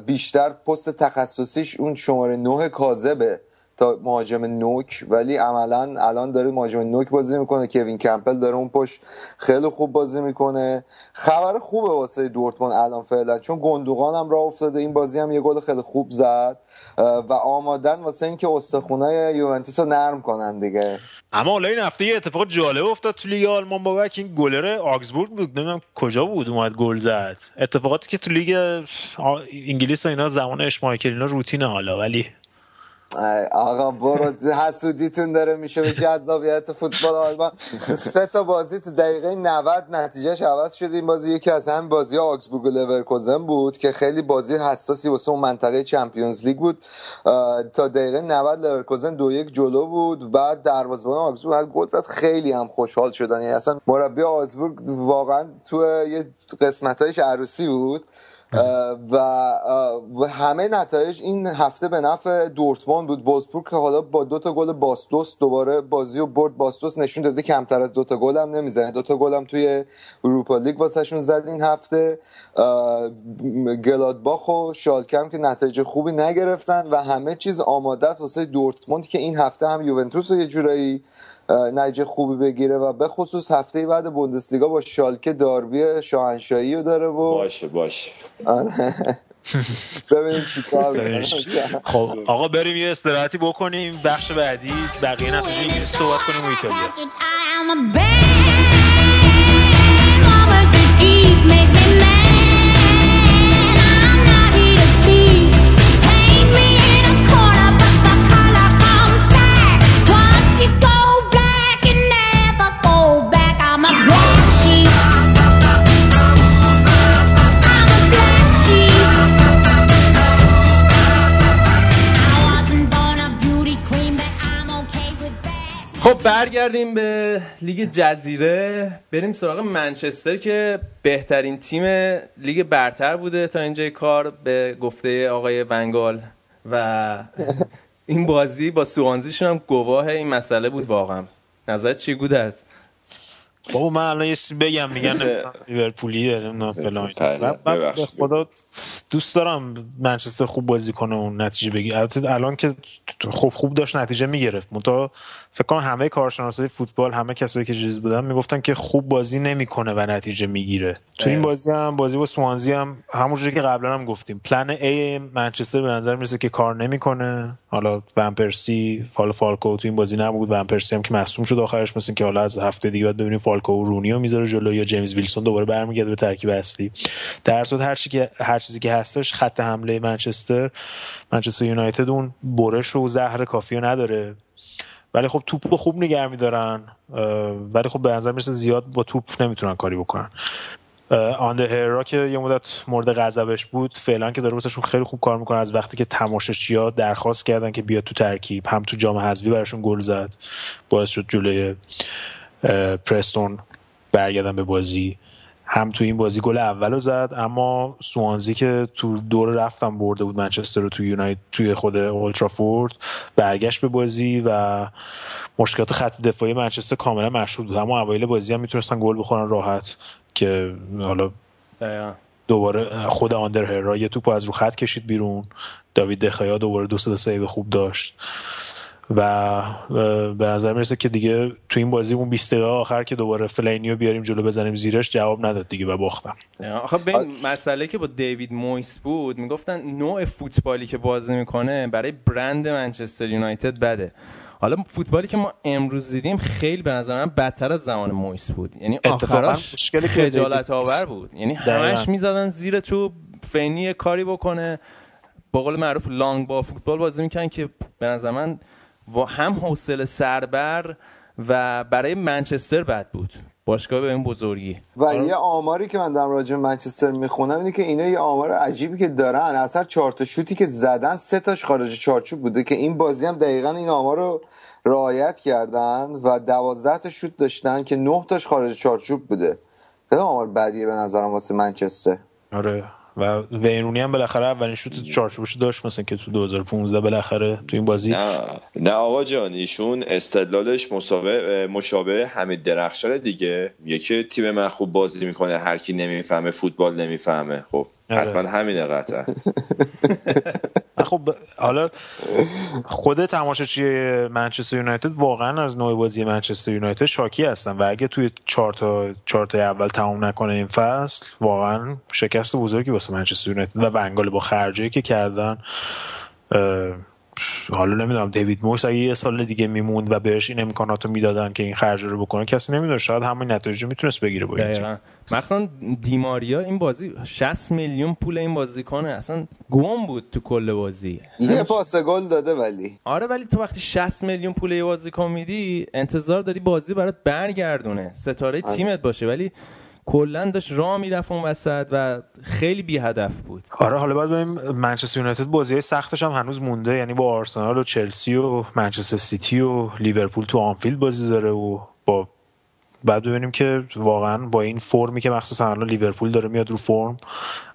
بیشتر پست تخصصیش اون شماره نه کاذبه. تا مهاجم نوک ولی عملا الان داره مهاجم نوک بازی می‌کنه کوین کمپل داره اون پشت خیلی خوب بازی می‌کنه. خبر خوبه واسه دورتموند الان فعلا چون گندوقان هم راه افتاده. این بازی هم یه گل خیلی خوب زد. و آمادن واسه اینکه استخونه یوونتوس رو نرم کنن دیگه. اما حالا این هفته یه اتفاق جالب افتاد تو لیگ آلمان بابک این گلر آگزبورگ بود نمی‌دونم کجا بود اومد گل زد. اتفاقاتی که تو لیگ انگلیس و اینا زمان اشمایکل اینا روتینه حالا ولی آقا برو حسودیتون داره میشه به جذابیت فوتبال آلمان. تو سه تا بازی تو دقیقه 90 نتیجهش عوض شد. این بازی یکی از همین بازی آکسبورگ و لورکوزن بود که خیلی بازی حساسی واسه اون منطقه Champions League بود. تا دقیقه 90 لورکوزن دو یک جلو بود. بعد دروازه‌بان آکسبورگ بعد گل زد. خیلی هم خوشحال شدن. یعنی اصلا مربی آکسبورگ واقعا تو یه قسمتایش عروسی بود. و همه نتایج این هفته به نفع دورتموند بود. وولسبورگ که حالا با دو تا گل باس دوست دوباره بازی و برد. باس دوست نشون داده کمتر از دو تا گل هم نمی‌زنه. دو تا گل هم توی اروپا لیگ واسهشون زد این هفته. گلادباخ و شالکم که نتایج خوبی نگرفتن و همه چیز آماده است واسه دورتموند که این هفته هم یوونتوس رو یه جورایی نتیجه خوبی بگیره و به خصوص هفته بعد بوندسلیگا با شالکه داربی شاهنشاهی رو داره و باشه باشه. آره. ببینیم چی کار ببینیم. خب آقا بریم یه استراحتی بکنیم بخش بعدی بقیه نتایج انگلیس صحبت کنیم و ایتالیا. برگردیم به لیگ جزیره. بریم سراغ منچستر که بهترین تیم لیگ برتر بوده تا اینجای کار به گفته آقای ونگال. و این بازی با سوانزیشون هم گواه این مسئله بود واقعا. نظرت چی گودرز بابا من الان یه چیزی بگم میگن لیورپولی نمی‌دونم فلان. بله، به. خدا دوست دارم منچستر خوب بازی کنه و نتیجه بگیر البته الان که خوب خوب داشت نتیجه می‌گرفت. منتها فکر کنم همه کارشناسای فوتبال همه کسایی که چیز بودن می‌گفتن که خوب بازی نمی‌کنه و نتیجه می‌گیره. تو این. بازی هم بازی با سوانزی هم همونجوری که قبلا هم گفتیم. plan A منچستر به نظر می‌رسه که کار نمی‌کنه. حالا ون پرسی فال فالکائو تو این بازی نبود. ون پرسی هم که مصدوم شد آخرش مثل که حالا از هفته دیگه باید ببینیم فالکائو و رونیو می‌ذاره جلو یا جیمز ویلسون دوباره برمیگرده به ترکیب اصلی. در صورت هر چی که هر چیزی که هستش خط حمله منچستر منچستر یونایتد اون برش و زهر کافی رو نداره. ولی خب توپ رو خوب نگه میدارن ولی خب به نظر می‌رسه زیاد با توپ نمی‌تونن کاری بکنن. آنده هرا که یه مدت مورد غضبش بود فعلا که داره واسهشون خیلی خوب کار می‌کنه. از وقتی که تماشاچی‌ها درخواست کردن که بیاد تو ترکیب هم تو جام حذفی براشون گل زد باعث شد جلوی پرستون برگردن به بازی. هم تو این بازی گل اول رو زد اما سوانزی که تو دور رفتم برده بود منچستر رو توی یونایت توی خود اولترافورد برگشت به بازی و مشکلات خط دفاعی منچستر کاملا مشهود بود. اما اوایل بازی هم می‌تونستن گل بخورن راحت که حالا. دوباره خود آندر هررا یه توپ از رو خط کشید بیرون. داوید دخیا دوباره دو سه save خوب داشت. و به نظر می‌رسه که دیگه تو این بازی اون 20 دقیقه آخر که دوباره فلینیو بیاریم جلو بزنیم زیرش جواب نداد دیگه و باختن. آخه به این مسئله که با دیوید مویس بود می‌گفتن نوع فوتبالی که بازی می‌کنه برای برند منچستر یونایتد بده. حالا فوتبالی که ما امروز دیدیم خیلی به نظر من بدتر از زمان مویس بود. یعنی اتفاقاً آخراش مشکلی که خجالت آور بود. یعنی. همش می‌زدن زیر تو فنی یه کاری بکنه. با قول معروف لانگ با فوتبال بازی می‌کنن که به نظر من و هم حوصله سربر و برای منچستر بد بود. باشگاه به این بزرگی. و یه آماری که من دارم راجع به منچستر می‌خونم اینه که اینا یه آمار عجیبی که دارن. اصلا چهار تا شوتی که زدن سه تاش خارج چارچوب بوده که این بازی هم دقیقا این آمار رو رعایت کردن و دوازده تا شوت داشتن که نه تاش خارج چارچوب بوده. خیلی آمار بدیه به نظرم واسه منچستر. آره. و ویرونی هم بالاخره اولین شوت چارچوبش داشت مثلا که تو 2015 بالاخره تو این بازی. نه نه آقا جان ایشون استدلالش مشابه مشابه حمید درخشان دیگه. یکی تیم من خوب بازی می‌کنه هر کی نمی‌فهمه فوتبال نمی‌فهمه. خب آره. حتما همینه قطعا خب حالا خود تماشاچی منچستر یونایتد واقعا از نوع بازی منچستر یونایتد شاکی هستن و اگه توی تا چهار تا اول تمام نکنه این فصل واقعا شکست بزرگی واسه منچستر یونایتد و ونگال با خرجی که کردن حالا نمی‌دونم دیوید موس اگه یه سال دیگه میموند و بهش این امکانات رو می‌دادن که این خرج رو بکنه کسی نمی‌دونه شاید همین نتایج رو می‌تونست بگیره با این مخصوصا دیماریا این بازی 60 میلیون پول این بازی کنه اصلا گم بود تو کل بازی. یه پاس گل داده ولی. آره ولی تو وقتی 60 میلیون پول یه بازیکن میدی انتظار داری بازی برات برگردونه. ستاره تیمت باشه ولی کلا داشت راه می‌رفت اون وسط و خیلی بی هدف بود. آره حالا باید ببینیم منچستر یونایتد بازی سختش هم هنوز مونده. یعنی با آرسنال و چلسی و منچستر سیتی و لیورپول تو آنفیلد بازی داره و با بعد ببینیم که واقعا با این فرمی که مخصوصا الان لیورپول داره میاد رو فرم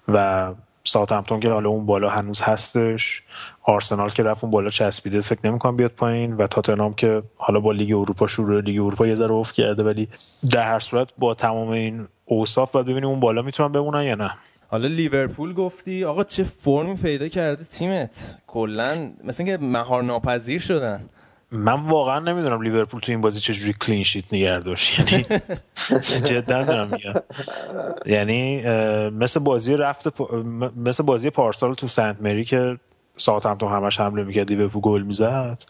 و ساوثهمپتون که حالا اون بالا هنوز هستش آرسنال که رفت اون بالا چسبیده فکر نمی‌کنم بیاد پایین و تاتنهام که حالا با لیگ اروپا شروع لیگ اروپا یه ذره افت کرده ولی در هر صورت با تمام این اوصاف باید ببینیم اون بالا می‌تونن بمونن یا نه. حالا لیورپول گفتی آقا چه فرمی پیدا کرده تیمت؟ کلا مثل اینکه مهار ناپذیر شدن. من واقعا نمی‌دونم لیورپول تو این بازی چجوری clean sheet نگه داشت. یعنی جدا دارم میگم. یعنی مثل بازی رفت مثل بازی پارسال تو سنت مری که ساوثهمپتون همش حمله می‌کرد لیورپول گل می‌زد.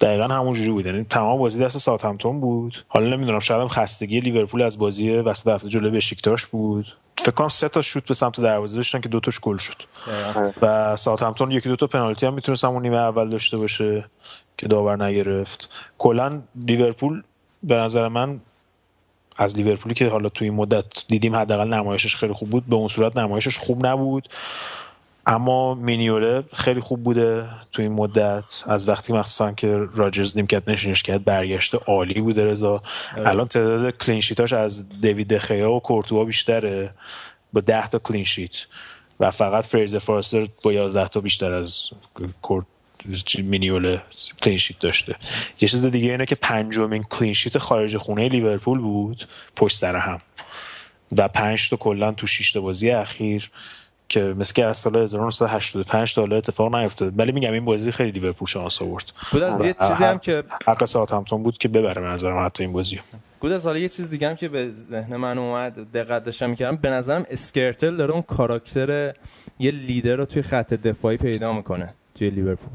دقیقا همون جوری بود. یعنی تمام بازی دست ساوثهمپتون بود. حالا نمی‌دونم شاید هم خستگی لیورپول از بازی وسط هفته جلوی بشیکتاش بود. فکر کنم سه تا شوت به سمت دروازه داشتن که دو تاش گل شد. و ساوثهمپتون یکی دو تا پنالتی هم می‌تونست همون نیمه اول داشته باشه که داور نگرفت. کلا لیورپول به نظر من از لیورپولی که حالا توی این مدت دیدیم حداقل نمایشش خیلی خوب بود به اون صورت نمایشش خوب نبود. اما مینیوله خیلی خوب بوده تو این مدت. از وقتی مخصوصا که راجرز نیمکت نشینش کرد برگشته عالی بوده رضا. الان تعداد clean sheet اش از دیوید دخیا و کورتوا بیشتره با 10 تا clean sheet و فقط فریزر فارستر با 11 تا بیشتر از کورت مینیوله clean sheet داشته. یه چیز دیگه اینه که پنجمین clean sheet خارج خونه لیورپول بود پشت سر هم. و پنج تا کلا تو شش تا بازی اخیر. که مثل که از سال 1985 تا حالا اتفاق نیفتاده ولی میگم این بازی خیلی لیورپول شانس آورد. بود از یه چیزی هم که حق ساوثهمپتون بود که ببره به نظر من حتی این بازی. بود از حالا یه چیز دیگه هم که به ذهن من اومد دقت داشتم می‌کردم. به نظرم اسکرتل داره اون کاراکتر یه لیدر رو توی خط دفاعی پیدا می‌کنه توی لیورپول.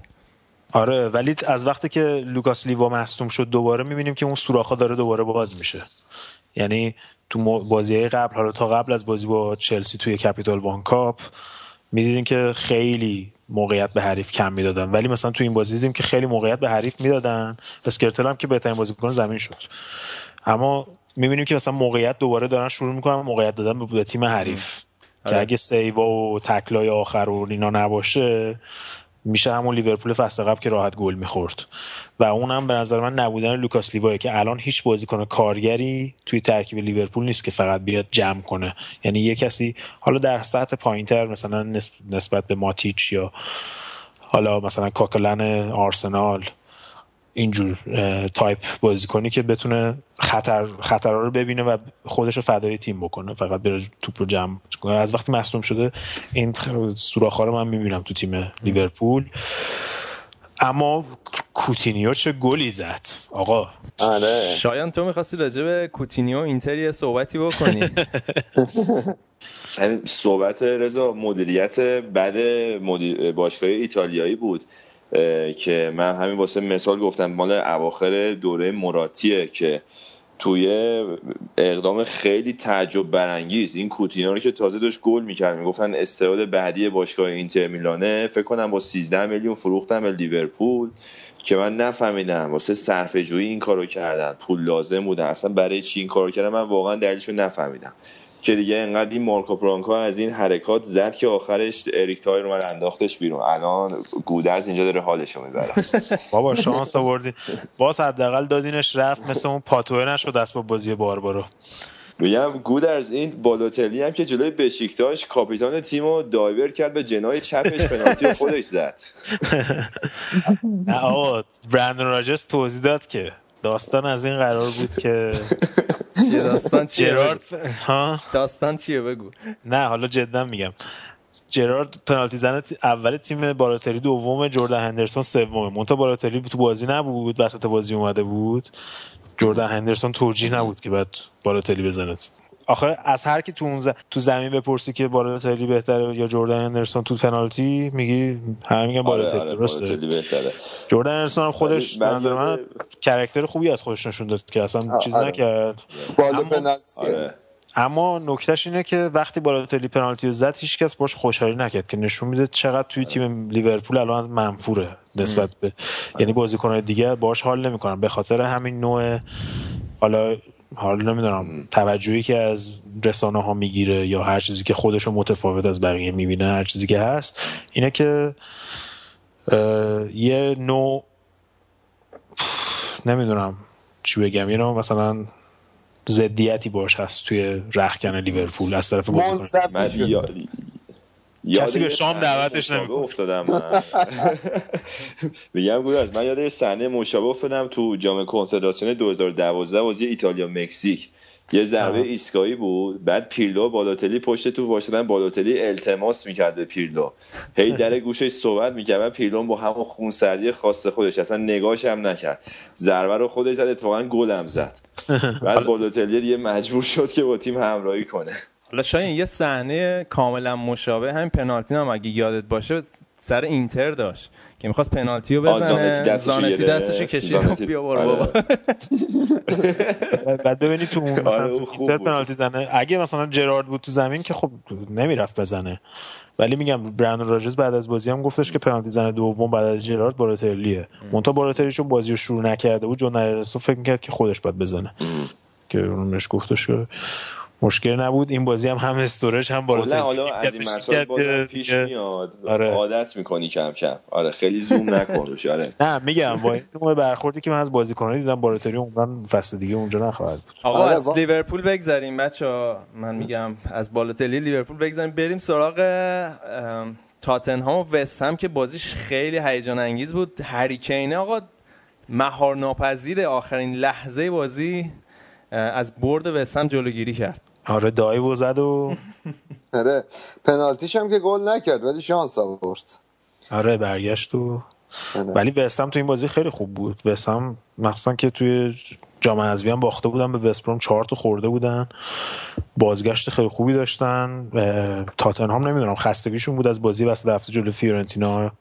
آره ولی از وقتی که لوکاس لیوا مصدوم شد دوباره می‌بینیم که اون سوراخ‌ها داره دوباره باز میشه. یعنی تو بازی قبل حالا تا قبل از بازی با چلسی توی Capital One Cup می‌دیدیم که خیلی موقعیت به حریف کم می‌دادن. ولی مثلا تو این بازی دیدیم که خیلی موقعیت به حریف می‌دادن. اسکرتل هم که بهترین بازیکن زمین شد. اما می‌بینیم که مثلا موقعیت دوباره دارن شروع می‌کنن موقعیت دادن به- به تیم حریف. که اگه save ا و tackle ای آخر و اینا نباشه میشه همون لیورپول فصل قبل که راحت گل می‌خورد. و اونم به نظر من نبودن لوکاس لیواه که الان هیچ بازیکن کارگری توی ترکیب لیورپول نیست که فقط بیاد جمع کنه. یعنی یه کسی حالا در سطح پایینتر مثلا نس- نسبت به ماتیچ یا حالا مثلا کوکلن آرسنال اینجور تایپ بازیکنی که بتونه خطر خطرها رو ببینه و خودش رو فدای تیم بکنه. فقط بره توپ رو جمع کنه. از وقتی مصدوم شده این سوراخ‌ها رو من می‌بینم تو تیم لیورپول. اما کوتینیو چه گلی زد؟ آقا. آره. شایان تو می‌خواستی راجع به کوتینیو اینتر یه صحبتی بکنی؟ صحبت رضا مدیریت بد مدیر باشگاه ایتالیایی بود. که من همین واسه مثال گفتم مال اواخر دوره مراتیه که توی اقدام خیلی تعجب برانگیز این کوتینو رو که تازه داشت گل می‌کرد می‌گفتن استعداد بعدی باشگاه اینتر میلانه. فکر کنم با 13 میلیون فروختن به لیورپول که من نفهمیدم واسه صرفه جویی این کارو کردن. پول لازم بودن اصلا برای چی این کارو کردن؟ من واقعا دلیلشو نفهمیدم. که دیگه انقدر این مارکو برانکو از این حرکات زد که آخرش اریک تایر اومد انداختش بیرون. الان گودرز اینجا داره حالشو می‌بره. بابا شانس آوردین. باز حداقل دادینش رفت مثل اون پاتوه نشد دست با بازی باربارو. میگم گودرز این بالوتلی هم که جلوی بشیکتاش کاپیتان تیم رو دایور کرد به جنای چپش پنالتی خودش زد. نه آقا برندن راجرز توضیح داد که داستان از این قرار بود که چیه داستان چیه؟ جرارد. ها؟ داستان چیه بگو. نه حالا جدا میگم. جرارد پنالتی زن اول تیم بالاتری دوم جردن هندرسون سومه. مونتا بالاتری تو بازی نبود وسط بازی اومده بود. جردن هندرسون توجیه نبود که بعد بالاتری بزنه. آخه از هر کی تو ز... تو زمین بپرسی که بالاتری بهتره یا جردن هندرسون تو پنالتی میگی همه میگن آره بالاتری آره درسته؟ بالوتلی بهتره. جردن هندرسون هم خودش نظر من کرکتر خوبی از خودش نشون داد که اصلا آه، چیز آره. نکرد. بال اما- آره. اما نکتهش اینه که وقتی بالاتلی پنالتی رو زد هیچکس باش خوشحالی نکرد که نشون میده چقدر توی تیم لیورپول الان منفوره نسبت به یعنی بازیکن‌های دیگه باش حال نمی‌کنن. به خاطر همین نوع حالا حالا نمی‌دونم توجهی که از رسانه ها می‌گیره یا هر چیزی که خودشو متفاوت از بقیه می‌بینه هر چیزی که هست اینه که یه نوع نمی‌دونم چی بگم یه نوع مثلا ضدیتی باش هست توی رخکن لیورپول از طرف کسی به یه شام دعوتش نمی‌کنه. افتادم میگم گودرز من یاد یه صحنه مشابه افتادم تو جام کنفدراسیون 2012 بازی ایتالیا مکزیک. یه ضربه. ایستگاهی بود. بعد پیرلو بالاتلی پشت تو واشدن بالاتلی التماس می‌کرد به پیرلو. هی در گوشش صحبت می‌کرد. و پیرلو با همون خونسردی خاص خودش. اصلا نگاش هم نکرد. ضربه رو خودش زد. اتفاقا گلم زد. بعد بالاتلی دیگه مجبور شد که با تیم همراهی کنه. حالا شاید یه صحنه کاملا مشابه همین پنالتی هم اگه یادت باشه سر اینتر داشت که می‌خواست پنالتی رو بزنه. زانتی دستشو کشید. زانتی- بیا برو آره. بابا. بعد ببینید تو اون مثلا آره، تو اون خوب اینتر. پنالتی زنه. اگه مثلا جرارد بود تو زمین که خب نمی‌رفت بزنه. ولی میگم برندون راجرز بعد از بازی هم گفتش که پنالتی زنه دوم بعد از جرارد بالاتلیه مونتا بالاتلی چون بازی رو شروع نکرده بود. جون فکر می‌کرد که خودش باید بزنه. که اون گفتش که مشکل نبود. این بازی هم هم استورج هم کلا بالا حالا از این مسائل بازم پیش میاد. آره. عادت می‌کنی کم کم. آره خیلی زوم نکن روش. آره. نه میگم با این نوع برخوردی که من از بازیکنان دیدم بالاتری عمران فصل دیگه اونجا نخواهد بود. آقا آره، از لیورپول بگذریم. بچه من میگم از بالاتلی لیورپول بگذریم. بریم سراغ ام، تاتنهام و وست هم که بازیش خیلی هیجان انگیز بود. هری کینه آقا مهار ناپذیر آخرین لحظه بازی از برد وست هم جلوگیری کرد. آره دایو زد و آره پنالتیش هم که گل نکرد ولی شانس آورد. آره برگشت و آره. ولی وستم تو این بازی خیلی خوب بود. وستم مخصوصا که توی جام حذفی هم باخته بودن به وستبروم چهار تا خورده بودن. بازگشت خیلی خوبی داشتن. تاتنهام نمی‌دونم خستگیشون بود از بازی وسط هفته جلو فیورنتینا.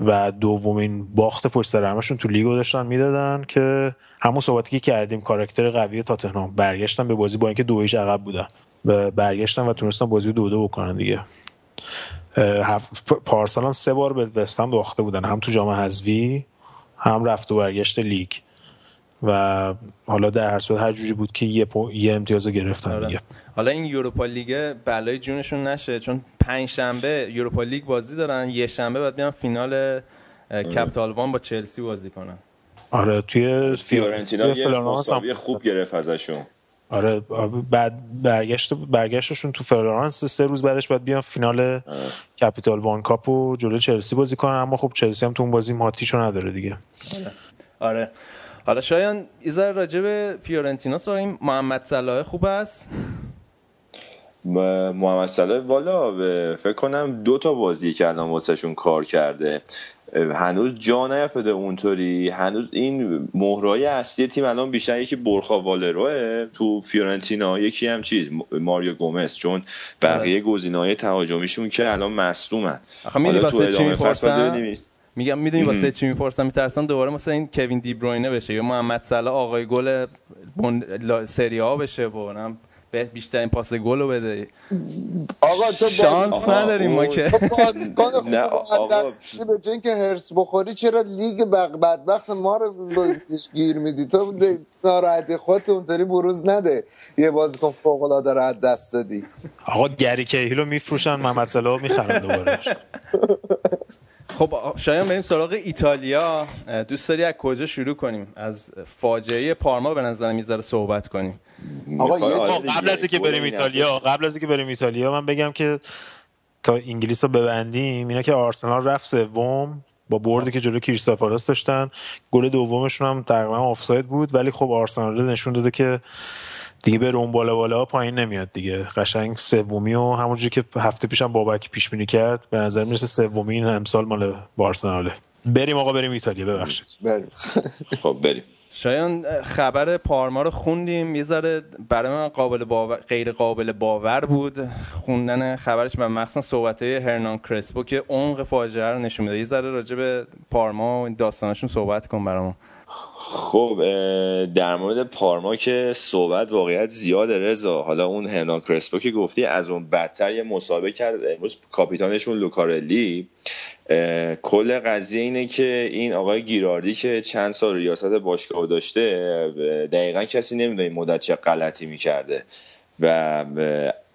و دومین باخت پشت سر همشون تو لیگو داشتن می‌دادن که همون صحبتی که کردیم کاراکتر قوی تاتنهام. برگشتن به بازی با اینکه دو هیچ عقب بودن. برگشتن و تونستن بازی دو دو بکنن دیگه. پارسال هم سه بار به وستهم باخته بودن. هم تو جام حذفی هم رفت و برگشت لیگ. و حالا در هر صورت هر جوری بود که یه, پو- یه امتیاز رو گرفتن آره. دیگه. حالا این Europa League بلای جونشون نشه چون پنج شنبه Europa League بازی دارن یه شنبه بعد بیان فینال اه، Capital One با چلسی بازی کنن. آره توی فیورنتینا توی یه فلورانس هم- مساوی خوب گرفت ازشون. آره بعد برگشت برگشتشون تو فلورانس سه روز بعدش باید بیان فینال Capital One Cup و جلو چلسی بازی کنن. اما خب چلسی هم تو اون بازی ماتیشو نداره دیگه. آره. حالا شایان یه ذره راجع به فیورنتینا صحبت محمد صلاح خوب است؟ محمد صلاح والا به- فکر کنم دو تا بازی که الان واسهشون کار کرده. هنوز جا نیفتاده اونطوری. هنوز این مهرای اصلی تیم الان بیشتر یکی برخا والروه تو فیورنتینا. یکی هم چیز ماریو گومز چون بقیه گزینه‌های تهاجمیشون که الان مصدومن. آخه می‌دونی واسه چی میگم می‌دونی واسه چی می‌پرسم؟ میترسم دوباره مثلا این کوین دی بروینه بشه یا محمد صلاح آقای گل. سری ها بشه و بیشترین پاس گل رو بده. آقا تو شانس نداریم ما که. نه، آقا. به جای اینکه هرس بخوری چرا لیگ بق بدبخت ما رو بهش گیر میدی؟ تو ناراحتی خودت اونطوری بروز نده. یه بازیکن فوق العاده رو از دست دادی. آقا گری کیهیل رو میفروشن محمد صلاح می‌خرن دوباره خب شایان بریم سراغ ایتالیا. دوست داری از کجا شروع کنیم؟ از فاجعه پارما به نظر می‌ذاره صحبت کنیم. آقا خب، دیگه، قبل از اینکه بریم ایتالیا قبل از اینکه بریم ایتالیا من بگم که تا انگلیس رو ببندیم اینا که آرسنال رفت سوم با بردی که جلو کریستال پالاس داشتن. گل دومشون هم تقریبا آفساید بود ولی خب آرسنال نشون داده که دیگه به اون بالا بالا پایین نمیاد دیگه. قشنگ سومی و همونجوری که هفته پیشم بابک پیش بینی کرد به نظر می‌رسه سومی این امسال مال بارسلونه بریم آقا بریم ایتالیا ببخشید. بریم. خب بریم. شایان خبر پارما رو خوندیم. یه ذره برای من قابل باور غیر قابل باور بود. خوندن خبرش و مخصوصا صحبت هرنان کرسپو که عمق فاجعه رو نشون میده. یه ذره راجع به پارما و داستانشون صحبت کن برامون. خب در مورد پارما که صحبت واقعیت زیاد رضا. حالا اون هرنان کرسپو که گفتی از اون بدتر یه مسابقه کرد. امروز کاپیتانشون لوکارلی. کل قضیه اینه که این آقای گیراردی که چند سال ریاست باشگاه داشته دقیقا کسی نمی‌دونه این مدت چه غلطی می‌کرده. و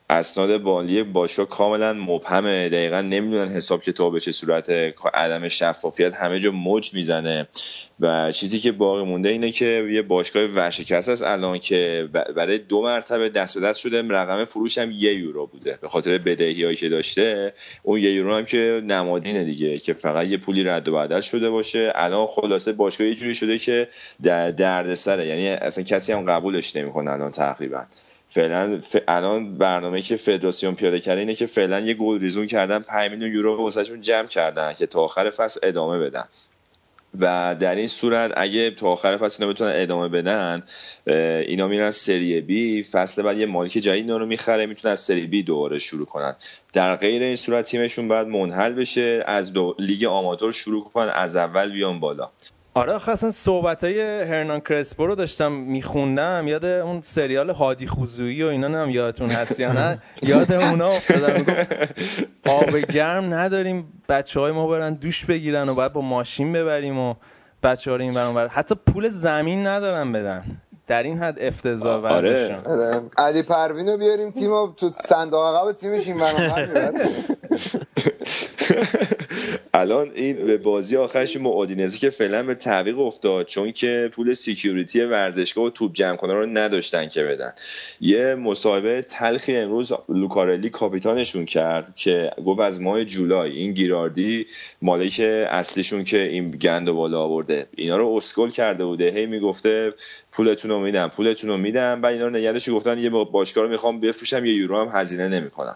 اسناد بالی باشگاه کاملا مبهمه. دقیقا نمی‌دونن حساب کتاب به چه صورت عدم شفافیت همه جا موج می‌زنه. و چیزی که باقی مونده اینه که یه باشگاه ورشکست است الان که برای دو مرتبه دست به دست شده. رقم فروش هم یه یورو بوده. به خاطر بدهی هایی که داشته اون یه یورو هم که نمادینه دیگه که فقط یه پولی رد و بدل شده باشه. الان خلاصه باشگاه یه جوری شده که در دردسره. یعنی اصلا کسی هم قبولش نمی‌کنه الان تقریبا. فعلا ف... الان برنامه که فدراسیون پیاده کرده اینه که فعلا یه گل ریزون کردن 5 میلیون یورو واسهشون جمع کردن که تا آخر فصل ادامه بدن. و در این صورت اگه تا آخر فصل اینا بتونن ادامه بدن اینا میرن سری بی فصل بعد یه مالک جدید اینا رو می‌خره می‌تونن از سری بی دوباره شروع کنن. در غیر این صورت تیمشون باید منحل بشه از دو... لیگ آماتور شروع کنن از اول بیان بالا. آره آخه اصلا صحبت های هرنان کرسپو رو داشتم میخوندم یاد اون سریال هادی خوزویی و اینا نم یادتون هست یا نه؟ یاد اونا افتادم. آب گرم نداریم بچه های ما برن دوش بگیرن و باید با ماشین ببریم و بچه ها رو این برون بر حتی پول زمین ندارن بدن. در این حد افتضاح آره. آره. علی پروین رو بیاریم تیم تو صندوق عقب تیمش این برنامه الان این به بازی آخرش با اودینزی که فعلا به تعویق افتاد چون که پول security ورزشگاه و توپ جمع کنه رو نداشتن که بدن. یه مصاحبه تلخی امروز لوکارلی کاپیتانشون کرد که گفت از ماه جولای این گیراردی مالک اصلیشون که این گند بالا آورده. اینا رو اسکل کرده بوده. هی می‌گفته پولتون رو میدم پولتون رو میدم. بعد اینا رو نگهداشت گفتن یه باشگاه رو می‌خوام بفروشم یه یورو هم هزینه نمی‌کنم.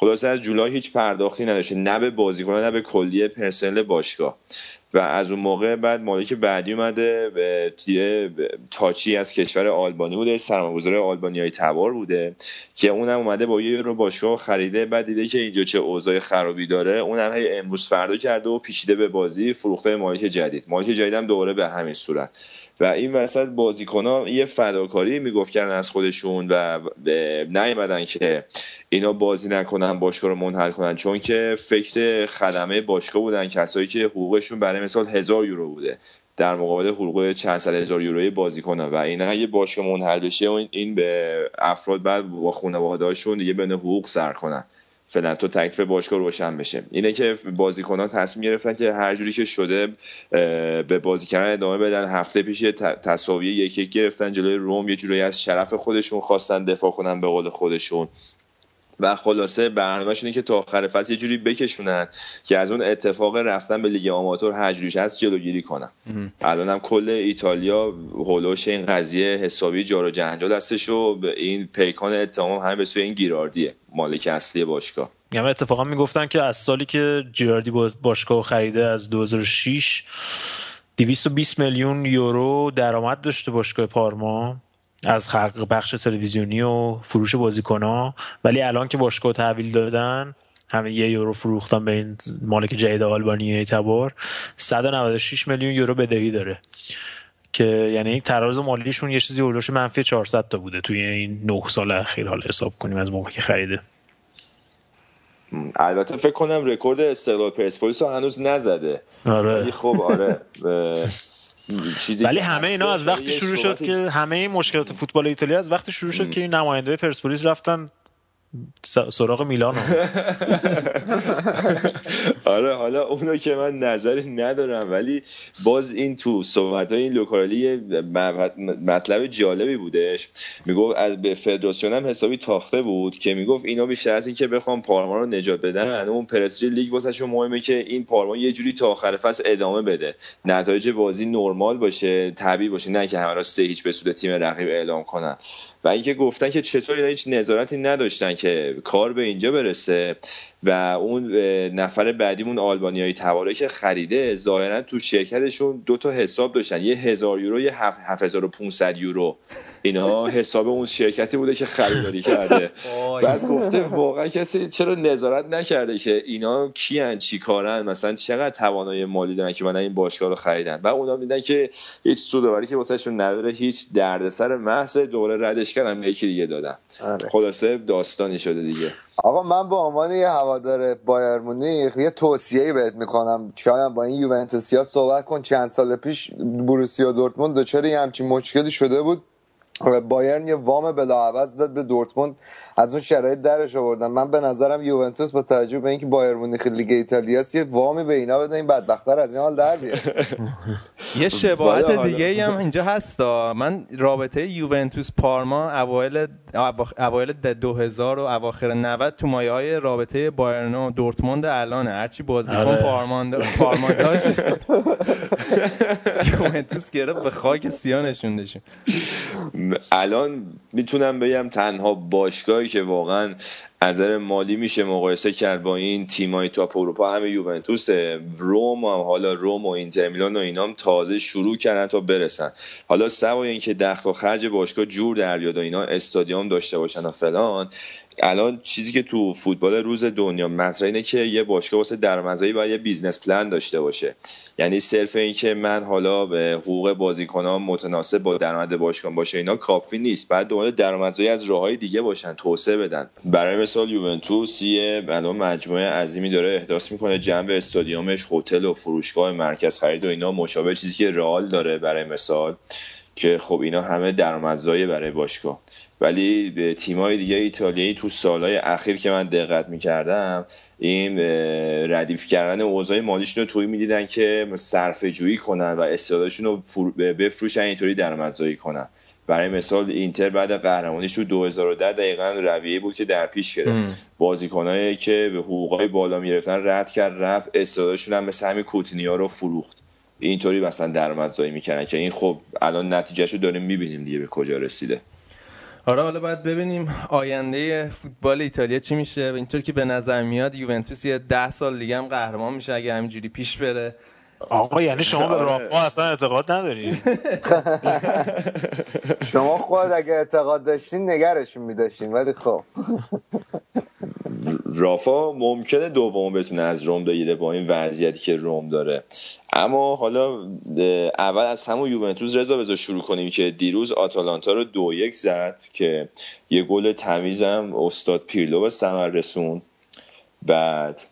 خلاصه از جولای هیچ پرداختی نداشته نه به بازیکنان نه به کلیه پرسنل باشگاه. و از اون موقع بعد مالک بعدی اومده به یه تاچی از کشور آلبانی بوده سرمایه‌گذار آلبانیای تبار بوده که اونم اومده با یه رو باشگاه خریده بعد دیده که اینجا چه اوضاع خرابی داره. اونم هی امروز فردا کرده و پیچیده به بازی فروخته مالک جدید. مالک جدید هم دوباره به همین صورت. و این وسط بازیکن یه فداکاری می‌گفت کردن از خودشون و نیومدن که اینا بازی نکنن باشگاه رو منحل کنن. چون که فکر خدمه باشگاه بودن کسایی که حقوقشون برای مثال هزار یورو بوده. در مقابل حقوق چند صد هزار یوروی بازیکنه. و اینا اگه باشگاه منحل بشه و این به افراد بعد با خانواده‌هاشون دیگه بین حقوق سر کنن. فعلا تو تکلیف باشگاه روشن بشه. اینه که بازیکنان تصمیم گرفتن که هر جوری که شده به بازی کردن ادامه بدن. هفته پیش تساوی یک یک گرفتن جلوی روم. یه جوری از شرف خودشون خواستن دفاع کنن به قول خودشون. و خلاصه برنامه‌شون اینه که تا آخر فصل یه جوری بکشونن که از اون اتفاق رفتن به لیگ آماتور هر جوریش هست جلوگیری کنن. الان هم کل ایتالیا هولوش این قضیه حسابی جار و جنجال هستش و به این پیکان اتهام همه به سوی این گیراردیه مالک اصلی باشگاه. یعنی اتفاقا می‌گفتن که از سالی که جیراردی باشگاه خریده از 2006 220 میلیون یورو درآمد داشته باشگاه پارما. از خلق بخش تلویزیونی و فروش بازیکنها. ولی الان که باشگاه تحویل دادن همه یه یورو فروختن به این مالک جدید آلبانی تبار 196 میلیون یورو بدهی داره. که یعنی تراز مالیشون یه چیزی اولش منفی 400 تا بوده توی این 9 سال اخیر. حالا حساب کنیم از موقع که خریده. البته فکر کنم رکورد استقلال پرسپولیس رو هنوز نزده. آره. خب آره. چیزی ولی همه اینا از وقتی شروع شد که همه این مشکلات فوتبال ایتالیا از وقتی شروع شد که این نماینده پرسپولیس رفتن سراغ میلان آره حالا اونو که من نظری ندارم ولی باز این تو صحبت های این لوکارلی مطلب جالبی بودش. می‌گفت از به فدراسیون هم حسابی تاخته بود که می‌گفت اینا بیشتر از این که بخوام پارما رو نجات بدن اون پرستیژ لیگ واسهشون مهمه که این پارما یه جوری تا آخر فصل ادامه بده. نتایج بازی نرمال باشه طبیعی باشه نه که همه سه هیچ به سود تیم رقیب اعلام کنن. و اینکه گفتن که چطور اینا هیچ نظارتی نداشتن که کار به اینجا برسه و اون نفر بعدیمون آلبانیایی تواره که خریده ظاهرا تو شرکتشون دو تا حساب داشتن. یه هزار یورو یه 7500 یورو. اینا حساب اون شرکتی بوده که خریداری کرده. بعد گفته واقعا کسی چرا نظارت نکرده که اینا کیان چی کارن؟ مثلا چقدر توانایی مالی دارن که من این باشگاه رو خریدن؟ و اونا میدن که هیچ سوداوری که واسهشون نداره هیچ دردسر محض دوره ردش کردن به یکی دیگه دادن. خلاصه داستانی شده دیگه. آقا من به عنوان یه هوادار بایر مونیخ یه توصیه‌ای بهت می‌کنم. شاید با این یوونتوسیا صحبت کن. چند سال پیش بروسیا دورتموند دچار یه همچین مشکلی شده بود. بایرن یه وام بلاعوض داد به دورتموند. از اون شرایط درش آوردن. من به نظرم یوونتوس با توجه به اینکه بایر مونیخ لیگ ایتالیا یه وامی به اینا بده این بدبختر از این حال در بیاد. یه شباهت دیگه هم اینجا هستا من رابطه یوونتوس پارما اوایل اوایل 2000 و اواخر 90 تو مایه های رابطه بایرن و دورتموند الانه. هرچی بازیکن آره. پارما پارما داشت. یوونتوس گرفت به خاک سیاه نشوندشون الان می‌تونم بگم تنها باشگاهی که واقعا نظر مالی میشه مقایسه کرد با این تیمای تاپ اروپا. همه یوونتوس روم و حالا روم و اینتر میلان و اینام تازه شروع کردن تا برسن. حالا سوای اینکه دخل و خرج باشگاه جور در بیاد و اینا استادیوم داشته باشن و فلان الان چیزی که تو فوتبال روز دنیا مطرح اینه که یه باشگاه واسه درآمدزایی باید یه business plan داشته باشه. یعنی صرف این که من حالا به حقوق بازیکنان متناسب با درآمد باشگاه باشه اینا کافی نیست. بعد دوباره درآمدزایی از راههای دیگه باشن توسعه بدن. برای مثال یوونتوس یه الان مجموعه عظیمی داره احداث می‌کنه. جنب استادیومش هتل و فروشگاه مرکز خرید و اینا. مشابه چیزی که رئال داره برای مثال که خب اینا همه درآمدزایی برای باشگاه. ولی به تیمای دیگه ایتالیایی تو سالهای اخیر که من دقت می‌کردم این ردیف کردن اوضاع مالیشون رو توی می‌دیدن که صرفه جویی کنن و استعدادشون رو فرو- بفروشن اینطوری درآمدزایی کنن. برای مثال اینتر بعد قهرمانیش تو 2010 دقیقا رویه بود که در پیش گرفت. بازیکنایی که به حقوقای بالا می‌رفتن رد کرد رفت استعدادشون هم مثل همین کوتینیا رو فروخت. اینطوری مثلا درآمدزایی می‌کنن که این خب الان نتیجهشو داریم می‌بینیم دیگه به کجا رسیده. آره حالا باید ببینیم آینده فوتبال ایتالیا چی میشه. اینطور که به نظر میاد یوونتوس یه ده سال دیگه هم قهرمان میشه اگه همینجوری پیش بره. آقا یعنی شما به رافا اصلا اعتقاد نداری؟ شما خود اگه اعتقاد داشتین نگرشون میداشتین ولی خب. رافا ممکنه دوم بتونه از روم بگیره با این وضعیتی که روم داره. اما حالا اول از همون یوونتوس رضا بذار شروع کنیم که دیروز آتالانتا رو دو یک زد که یه گل تمیزم استاد پیرلو به ثمر رسون بعد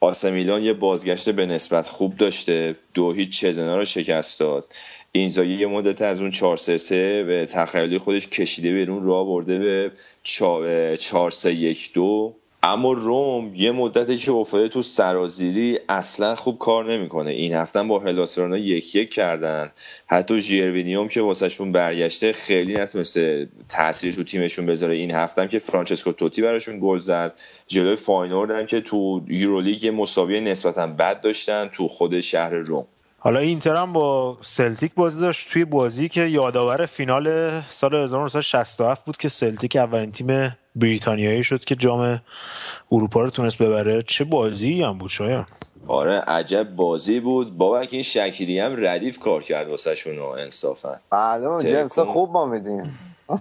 آسه یه بازگشت به نسبت خوب داشته. دو هیچ چزنا رو شکست داد. اینزاگی یه مدت از اون 4 3 3 به تخیلی خودش کشیده بیرون راه برده به 4 3 1 2 اما روم یه مدتی که افتاده تو سرازیری اصلا خوب کار نمی‌کنه. این هفته با هلاسرانا یک یک کردن. حتی ژروینیو هم که واسهشون برگشته خیلی نتونسته تاثیری تو تیمشون بذاره. این هفته هم که فرانچسکو توتی براشون گل زد. جلوی فاینورد هم که تو یورولیگ یه مساوی نسبتا بد داشتن تو خود شهر روم. حالا اینتر هم با سلتیک بازی داشت توی بازی که یادآور فینال سال 1967 بود که سلتیک اولین تیم بریتانیایی شد که جام اروپا رو تونست ببره. چه بازی هم بود شاید آره عجب بازی بود. بابک این شکیری هم ردیف کار کرد واسه شونو انصافا تلکوم. جنس خوب ما میدیم.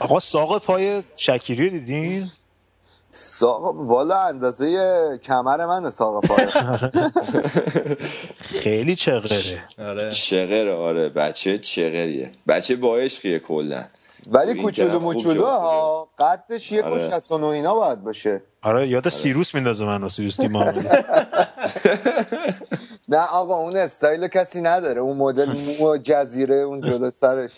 آقا ساق پای شکیری رو دیدین؟ ساق والا اندازه کمر من ساق پای. خیلی چغره. آره. چغر آره. بچه چغریه. بچه با عشقیه کلا. ولی این کوچولو موچولو ها قدش یک و آره. 69 اینا باید باشه. آره یاد سیروس میندازه من سیروس تیم محمدی. نه آقا اون استایل کسی نداره. اون مدل مو جزیره اون جلو سرش.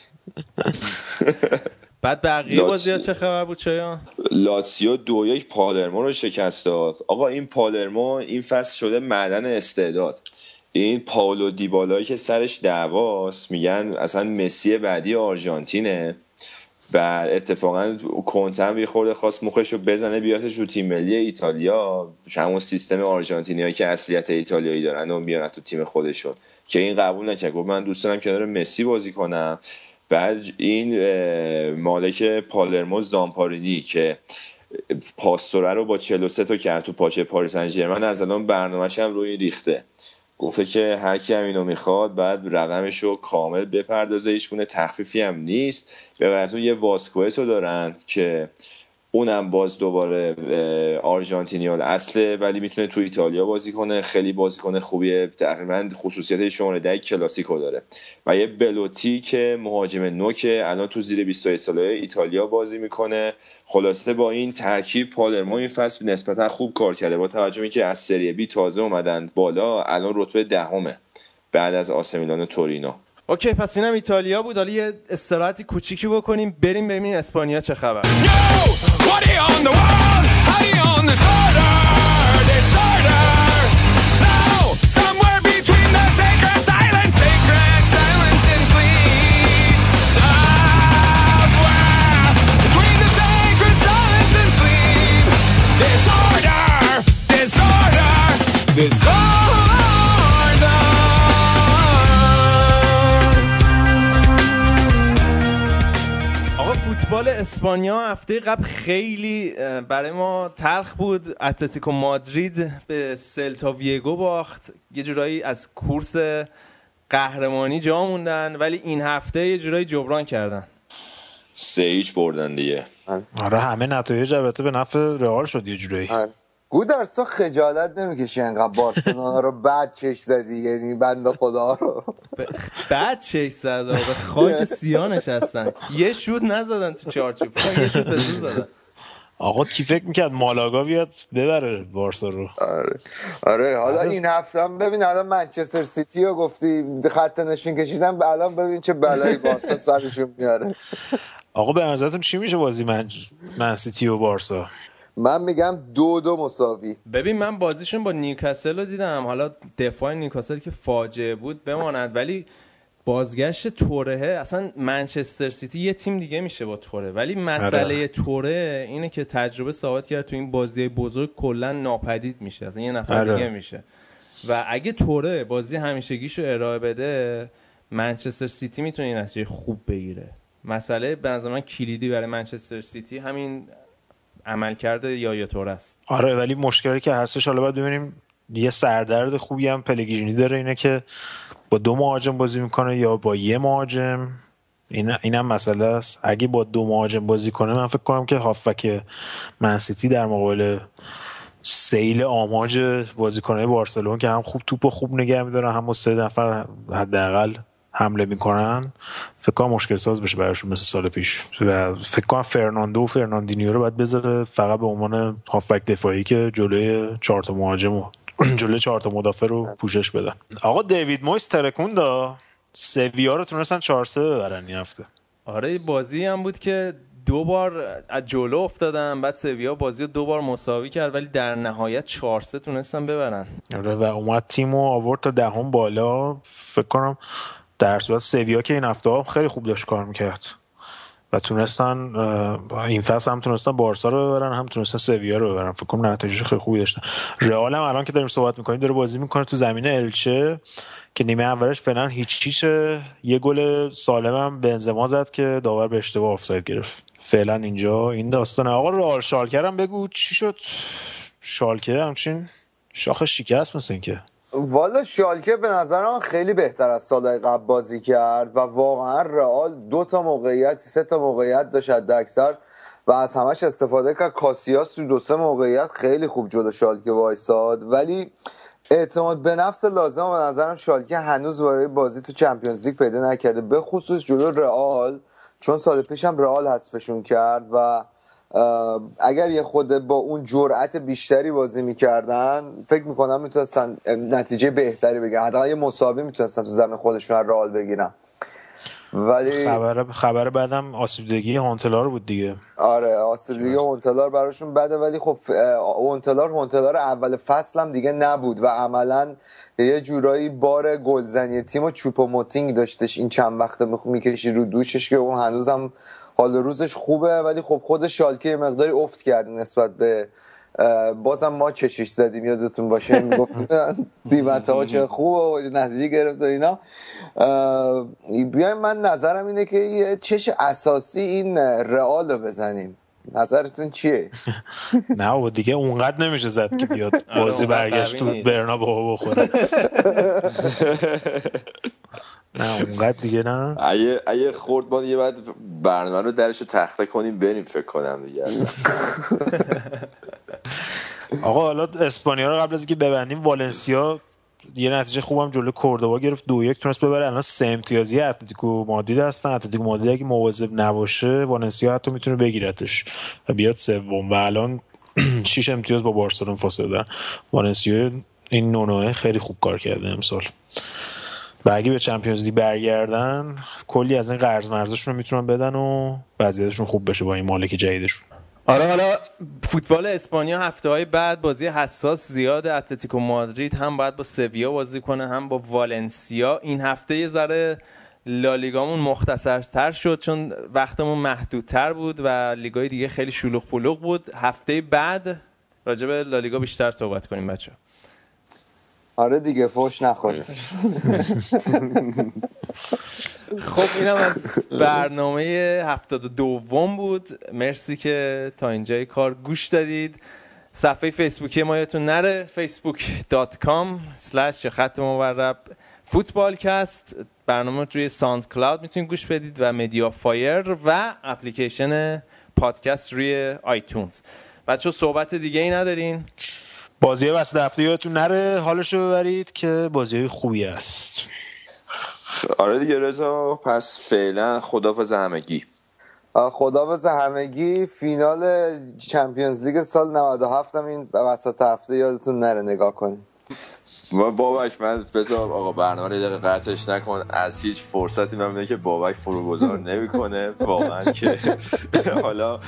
بعد بقیه. بازی چه خبر بود شایان لاتسیو دو یک پالرمو رو شکست داد. آقا این پالرمو این فصل شده معدن استعداد. این پاولو دیبالایی که سرش دعواست میگن اصلا مسی بعدی آرژانتینه. و اتفاقا کنتم یه خورده خواست مخش رو بزنه بیارتش رو تیم ملی ایتالیا. همون سیستم آرژانتینیایی که اصلیت ایتالیایی دارن و میارن تو تیم خودشون. که این قبول نکرد. گفت من دوست دارم کنار مسی بازی کنم. بعد این مالک پالرمو زامپارینی که پاستوره رو با 43 تا کرد تو پاچه پاریس سن از الان برنامه‌ش هم روی رخته گفته که هر کی هم اینو می‌خواد بعد رقمش رو کامل بپردازه هیچ گونه تخفیفی هم نیست. به اون یه واسکوئس رو دارن که اونم باز دوباره آرژانتینیال اصله ولی می‌تونه تو ایتالیا بازی کنه. خیلی بازیکن خوبیه. تقریبا خصوصیت شماره ده کلاسیکو داره. و یه بلوتی که مهاجم نوکه الان تو زیر 21 ساله ایتالیا بازی می‌کنه. خلاصه با این ترکیب پالرمو این فصل نسبتا خوب کار کرده. با توجه به اینکه از سری بی تازه اومدن بالا الان رتبه دهمه بعد از آسمیلان تورینو. اوکی پس اینم ایتالیا بود. حالا یه استراحتی کوچیکی بکنیم بریم ببینیم اسپانیا چه خبر. اسپانیا هفته قبل خیلی برای ما تلخ بود. اتلتیکو مادرید به سلتا ویگو باخت. یه جورایی از کورس قهرمانی جا موندن ولی این هفته یه جورایی جبران کردن. سه هیچ بردن دیگه. آره همه نتایج البته به نفع رئال شد یه جورایی. آره. گودرز تو خجالت نمی‌کشی انقدر بارسلونا رو بعد چش زدی؟ یعنی بنده خدا رو. بعد 600 به خاک سیاه نشستن یه شوت نزدن تو چارچوب. یه شوت زدن. آقا کی فکر می‌کرد مالاگا بیاد ببره بارسا رو؟ آره. آره حالا این هفته هم ببین الان منچستر سیتی رو گفتی خط نشین کشیدن الان ببین چه بلایی بارسا سرشون میاره. آقا به نظرتون چی میشه بازی من من سیتی و بارسا؟ من میگم دو دو مساوی. ببین من بازیشون با نیوکاسل رو دیدم. حالا دفاع نیوکاسل که فاجعه بود بماند ولی بازگشت توره اصلا منچستر سیتی یه تیم دیگه میشه با توره. ولی مسئله آره. توره اینه که تجربه ثابت کرد تو این بازی بزرگ کلا ناپدید میشه. اصلا یه نفر آره. دیگه میشه. و اگه توره بازی همیشگیشو ارائه بده منچستر سیتی می‌تونه این نتیجه خوب بگیره. مسئله به نظر من کلیدی برای منچستر سیتی. همین عملکرد یایا توره است. آره ولی مشکلی که هستش حالا باید ببینیم. یه سردرد خوبی هم پلگرینی داره اینه که با دو مهاجم بازی می‌کنه یا با یه مهاجم. این این هم مسئله است. اگه با دو مهاجم بازی کنه من فکر کنم که هافبک من سیتی در مقابل سیل آماج بازیکنهای بارسلون که هم خوب توپ خوب نگه میدارن هم سه نفر حداقل حمله می‌کنن. فکر کنم مشکل ساز بشه براشون مثل سال پیش. و فکر کنم فرناندو و فرناندینیو رو باید بذاره فقط به عنوان هافبک دفاعی که جلوی چهار تا مهاجم و جلوی چهار تا مدافع رو پوشش بدن. آقا دیوید مویس ترکوندا. سویا رو تونستن 4 3 ببرن این هفته. آره بازی هم بود که دو بار از جلو افتادن بعد سویا بازی رو دو بار مساوی کرد ولی در نهایت 4 3 تونستن ببرن. آره و اومد تیم و آورد تا دهم بالا. فکر کنم در صورت سویا که این هفته خیلی خوب داشت کار می‌کرد. و تونستن این فصل هم تونستن بارسا رو ببرن هم تونستن سویا رو ببرن. فکر کنم نتایجش خیلی خوبی داشتن. رئال هم الان که داریم صحبت می‌کنیم داره بازی می‌کنه تو زمین الچه که نیمه اولش فعلا هیچ هیچ یه گل سالم هم بنزما زد که داور به اشتباه آفساید گرفت. فعلا اینجا این داستانه. آقا رئال شالکر هم بگو چی شد؟ شالکه همچین شاخ شکست مثل اینکه. والا شالکه به نظر من خیلی بهتر از سالهای قبل بازی کرد و واقعا رئال دو تا موقعیت سه تا موقعیت داشت اکثر و از همش استفاده کرد. کاسیاس تو دو سه موقعیت خیلی خوب جلو شالکه وایساد. ولی اعتماد به نفس لازم به نظرم شالکه هنوز برای بازی تو چمپیونز لیگ پیدا نکرده. به خصوص جلو رئال چون سال پیش هم رئال حذفشون کرد و اگر یه خود با اون جرأت بیشتری بازی می‌کردن فکر می‌کنم می‌تونستن نتیجه بهتری بگیرن. حداقل یه مساوی می‌تونستن تو زمین خودشون از رئال بگیرن. ولی خبر خبر بعدم آسیبدگی هانتلار بود دیگه. آره آسیب دیگه هونتلار براشون بده ولی خب هونتلار هونتلار اول فصل هم دیگه نبود و عملا یه جورایی بار گلزنی تیم و چوپ و موتینگ داشتش این چند وقت می‌کشی رو دوشش که اون هنوزم حال روزش خوبه ولی خب خود شالکه یه مقداری افت کرد نسبت به بازم ما چشش زدیم یادتون باشه می‌گفت دیمت ها چه خوبه و نتیجه گرفت و اینا. بیایم من نظرم اینه که یه چش اساسی این رئال رو بزنیم. نظرتون چیه؟ نه و دیگه اونقدر نمیشه زد که بیاد بازی اونقدر برگشت تو نیست. برنابا بخوره. نه اونقدر دیگه نه. اگه اگه خورد ما یه بعد برنامه رو درش رو تخته کنیم بریم فکر کنم دیگه اصلا. آقا حالا اسپانیا رو قبل از اینکه ببندیم والنسیا یه نتیجه خوبم جلو کوردوبا گرفت دو یک تونست ببره. الان سه امتیازی اتلتیکو مادرید هستن. اتلتیکو مادرید اگه مواظب نباشه والنسیا حتی می‌تونه بگیرتش و بیاد سوم. و الان شش امتیاز با بارسلون فاصله دارن. والنسیا این نونوه خیلی خوب کار کرده امسال. و اگه به چمپیونز لیگ برگردن کلی از این قرض مرزشون رو می‌تونن بدن و وضعیتشون خوب بشه با این مالک جدیدشون. آره حالا فوتبال اسپانیا هفته های بعد بازی حساس زیاد اتلتیکو مادرید هم باید با سویا بازی کنه هم با والنسیا. این هفته یه ذره لالیگامون مختصرتر شد چون وقتمون محدودتر بود و لیگای دیگه خیلی شلوغ پلوغ بود. هفته بعد راجع به لالیگا بیشتر صحبت کنیم بچه آره دیگه فوش نخوریم خب اینم از برنامه هفتاد و دوم بود. مرسی که تا اینجای کار گوش دادید. صفحه فیسبوکی ما یادتون نره facebook.com slash خط مورب فوتبالکست. برنامه روی SoundCloud می‌تونید گوش بدید و MediaFire و اپلیکیشن پادکست روی iTunes. بچه صحبت دیگه ای ندارین؟ بازی وسط هفته یادتون نره؟ حالشو ببرید که بازی خوبی است آره دیگه رضا پس فعلا خدافظ همگی. آه، خدا بزه همگی. فینال چمپیونز لیگ سال 97 هم این وسط هفته یادتون نره نگاه کنید. و بابک من بذار آقا برنامه رو دقیقه قطعش نکن. از هیچ فرصتی ممنونه که بابک فروگذار نمی‌کنه. واقعا که حالا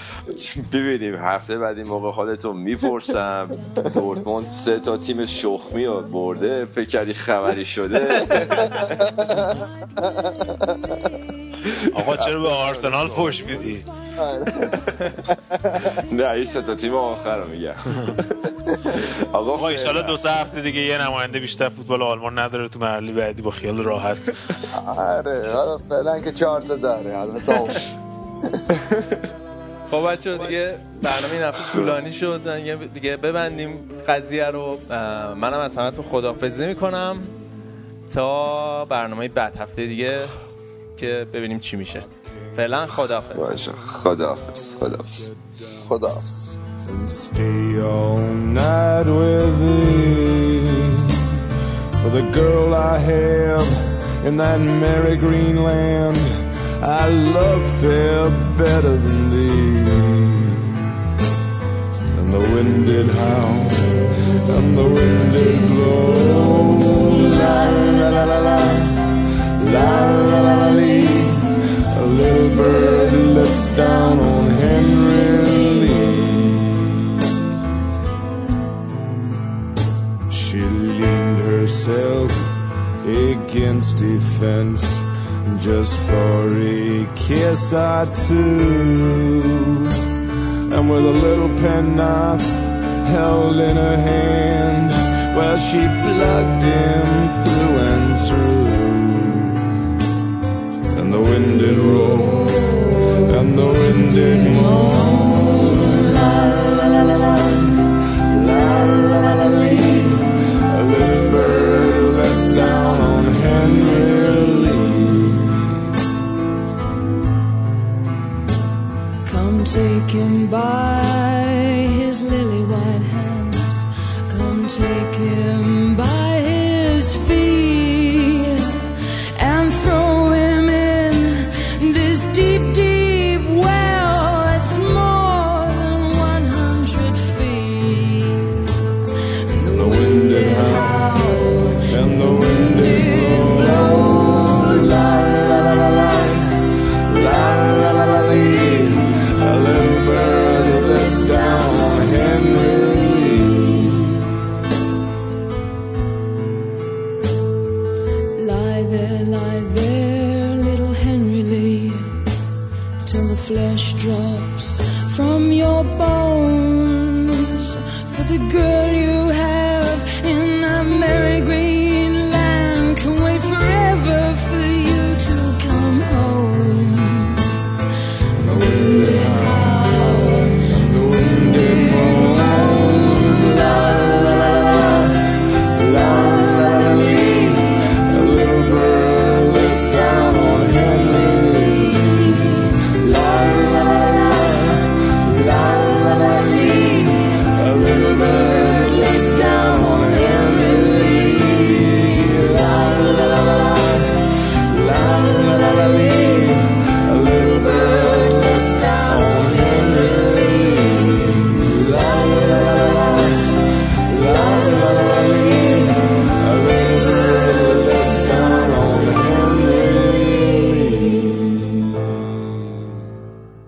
ببینیم. هفته بعد این موقع حالتو می‌پرسم. دورتموند سه تا تیم شخمی رو برده. فکر کردی خبری شده؟ آقا چرا به آرسنال پشت میدی؟ نه این سه تا تیم آخر رو میگم. آقا ایشالا دو سه هفته دیگه یه نماینده بیشتر فوتبال آلمان نداره تو مرحله بعدی با خیال راحت. آره حالا فعلا که چهار تا داره حالا تا خب بچه دیگه برنامه این هفته طولانی شد. دیگه- دیگه ببندیم قضیه رو. منم از همتون خداحافظی می‌کنم تا برنامه بعد هفته دیگه که ببینیم چی میشه. فعلا خداحافظ باشه خداحافظ خداحافظ خداحافظ and stay all night with thee. For the girl I have in that merry green land, I love fair better than thee. And the wind did howl, and the wind did blow. La la la la la, la la la la lee. A little bird looked down on Henry Lee. She leaned herself against a fence just for a kiss or two. And with a little penknife held in her hand, well, she plugged him through and through. And the wind did roll, and the wind did moan.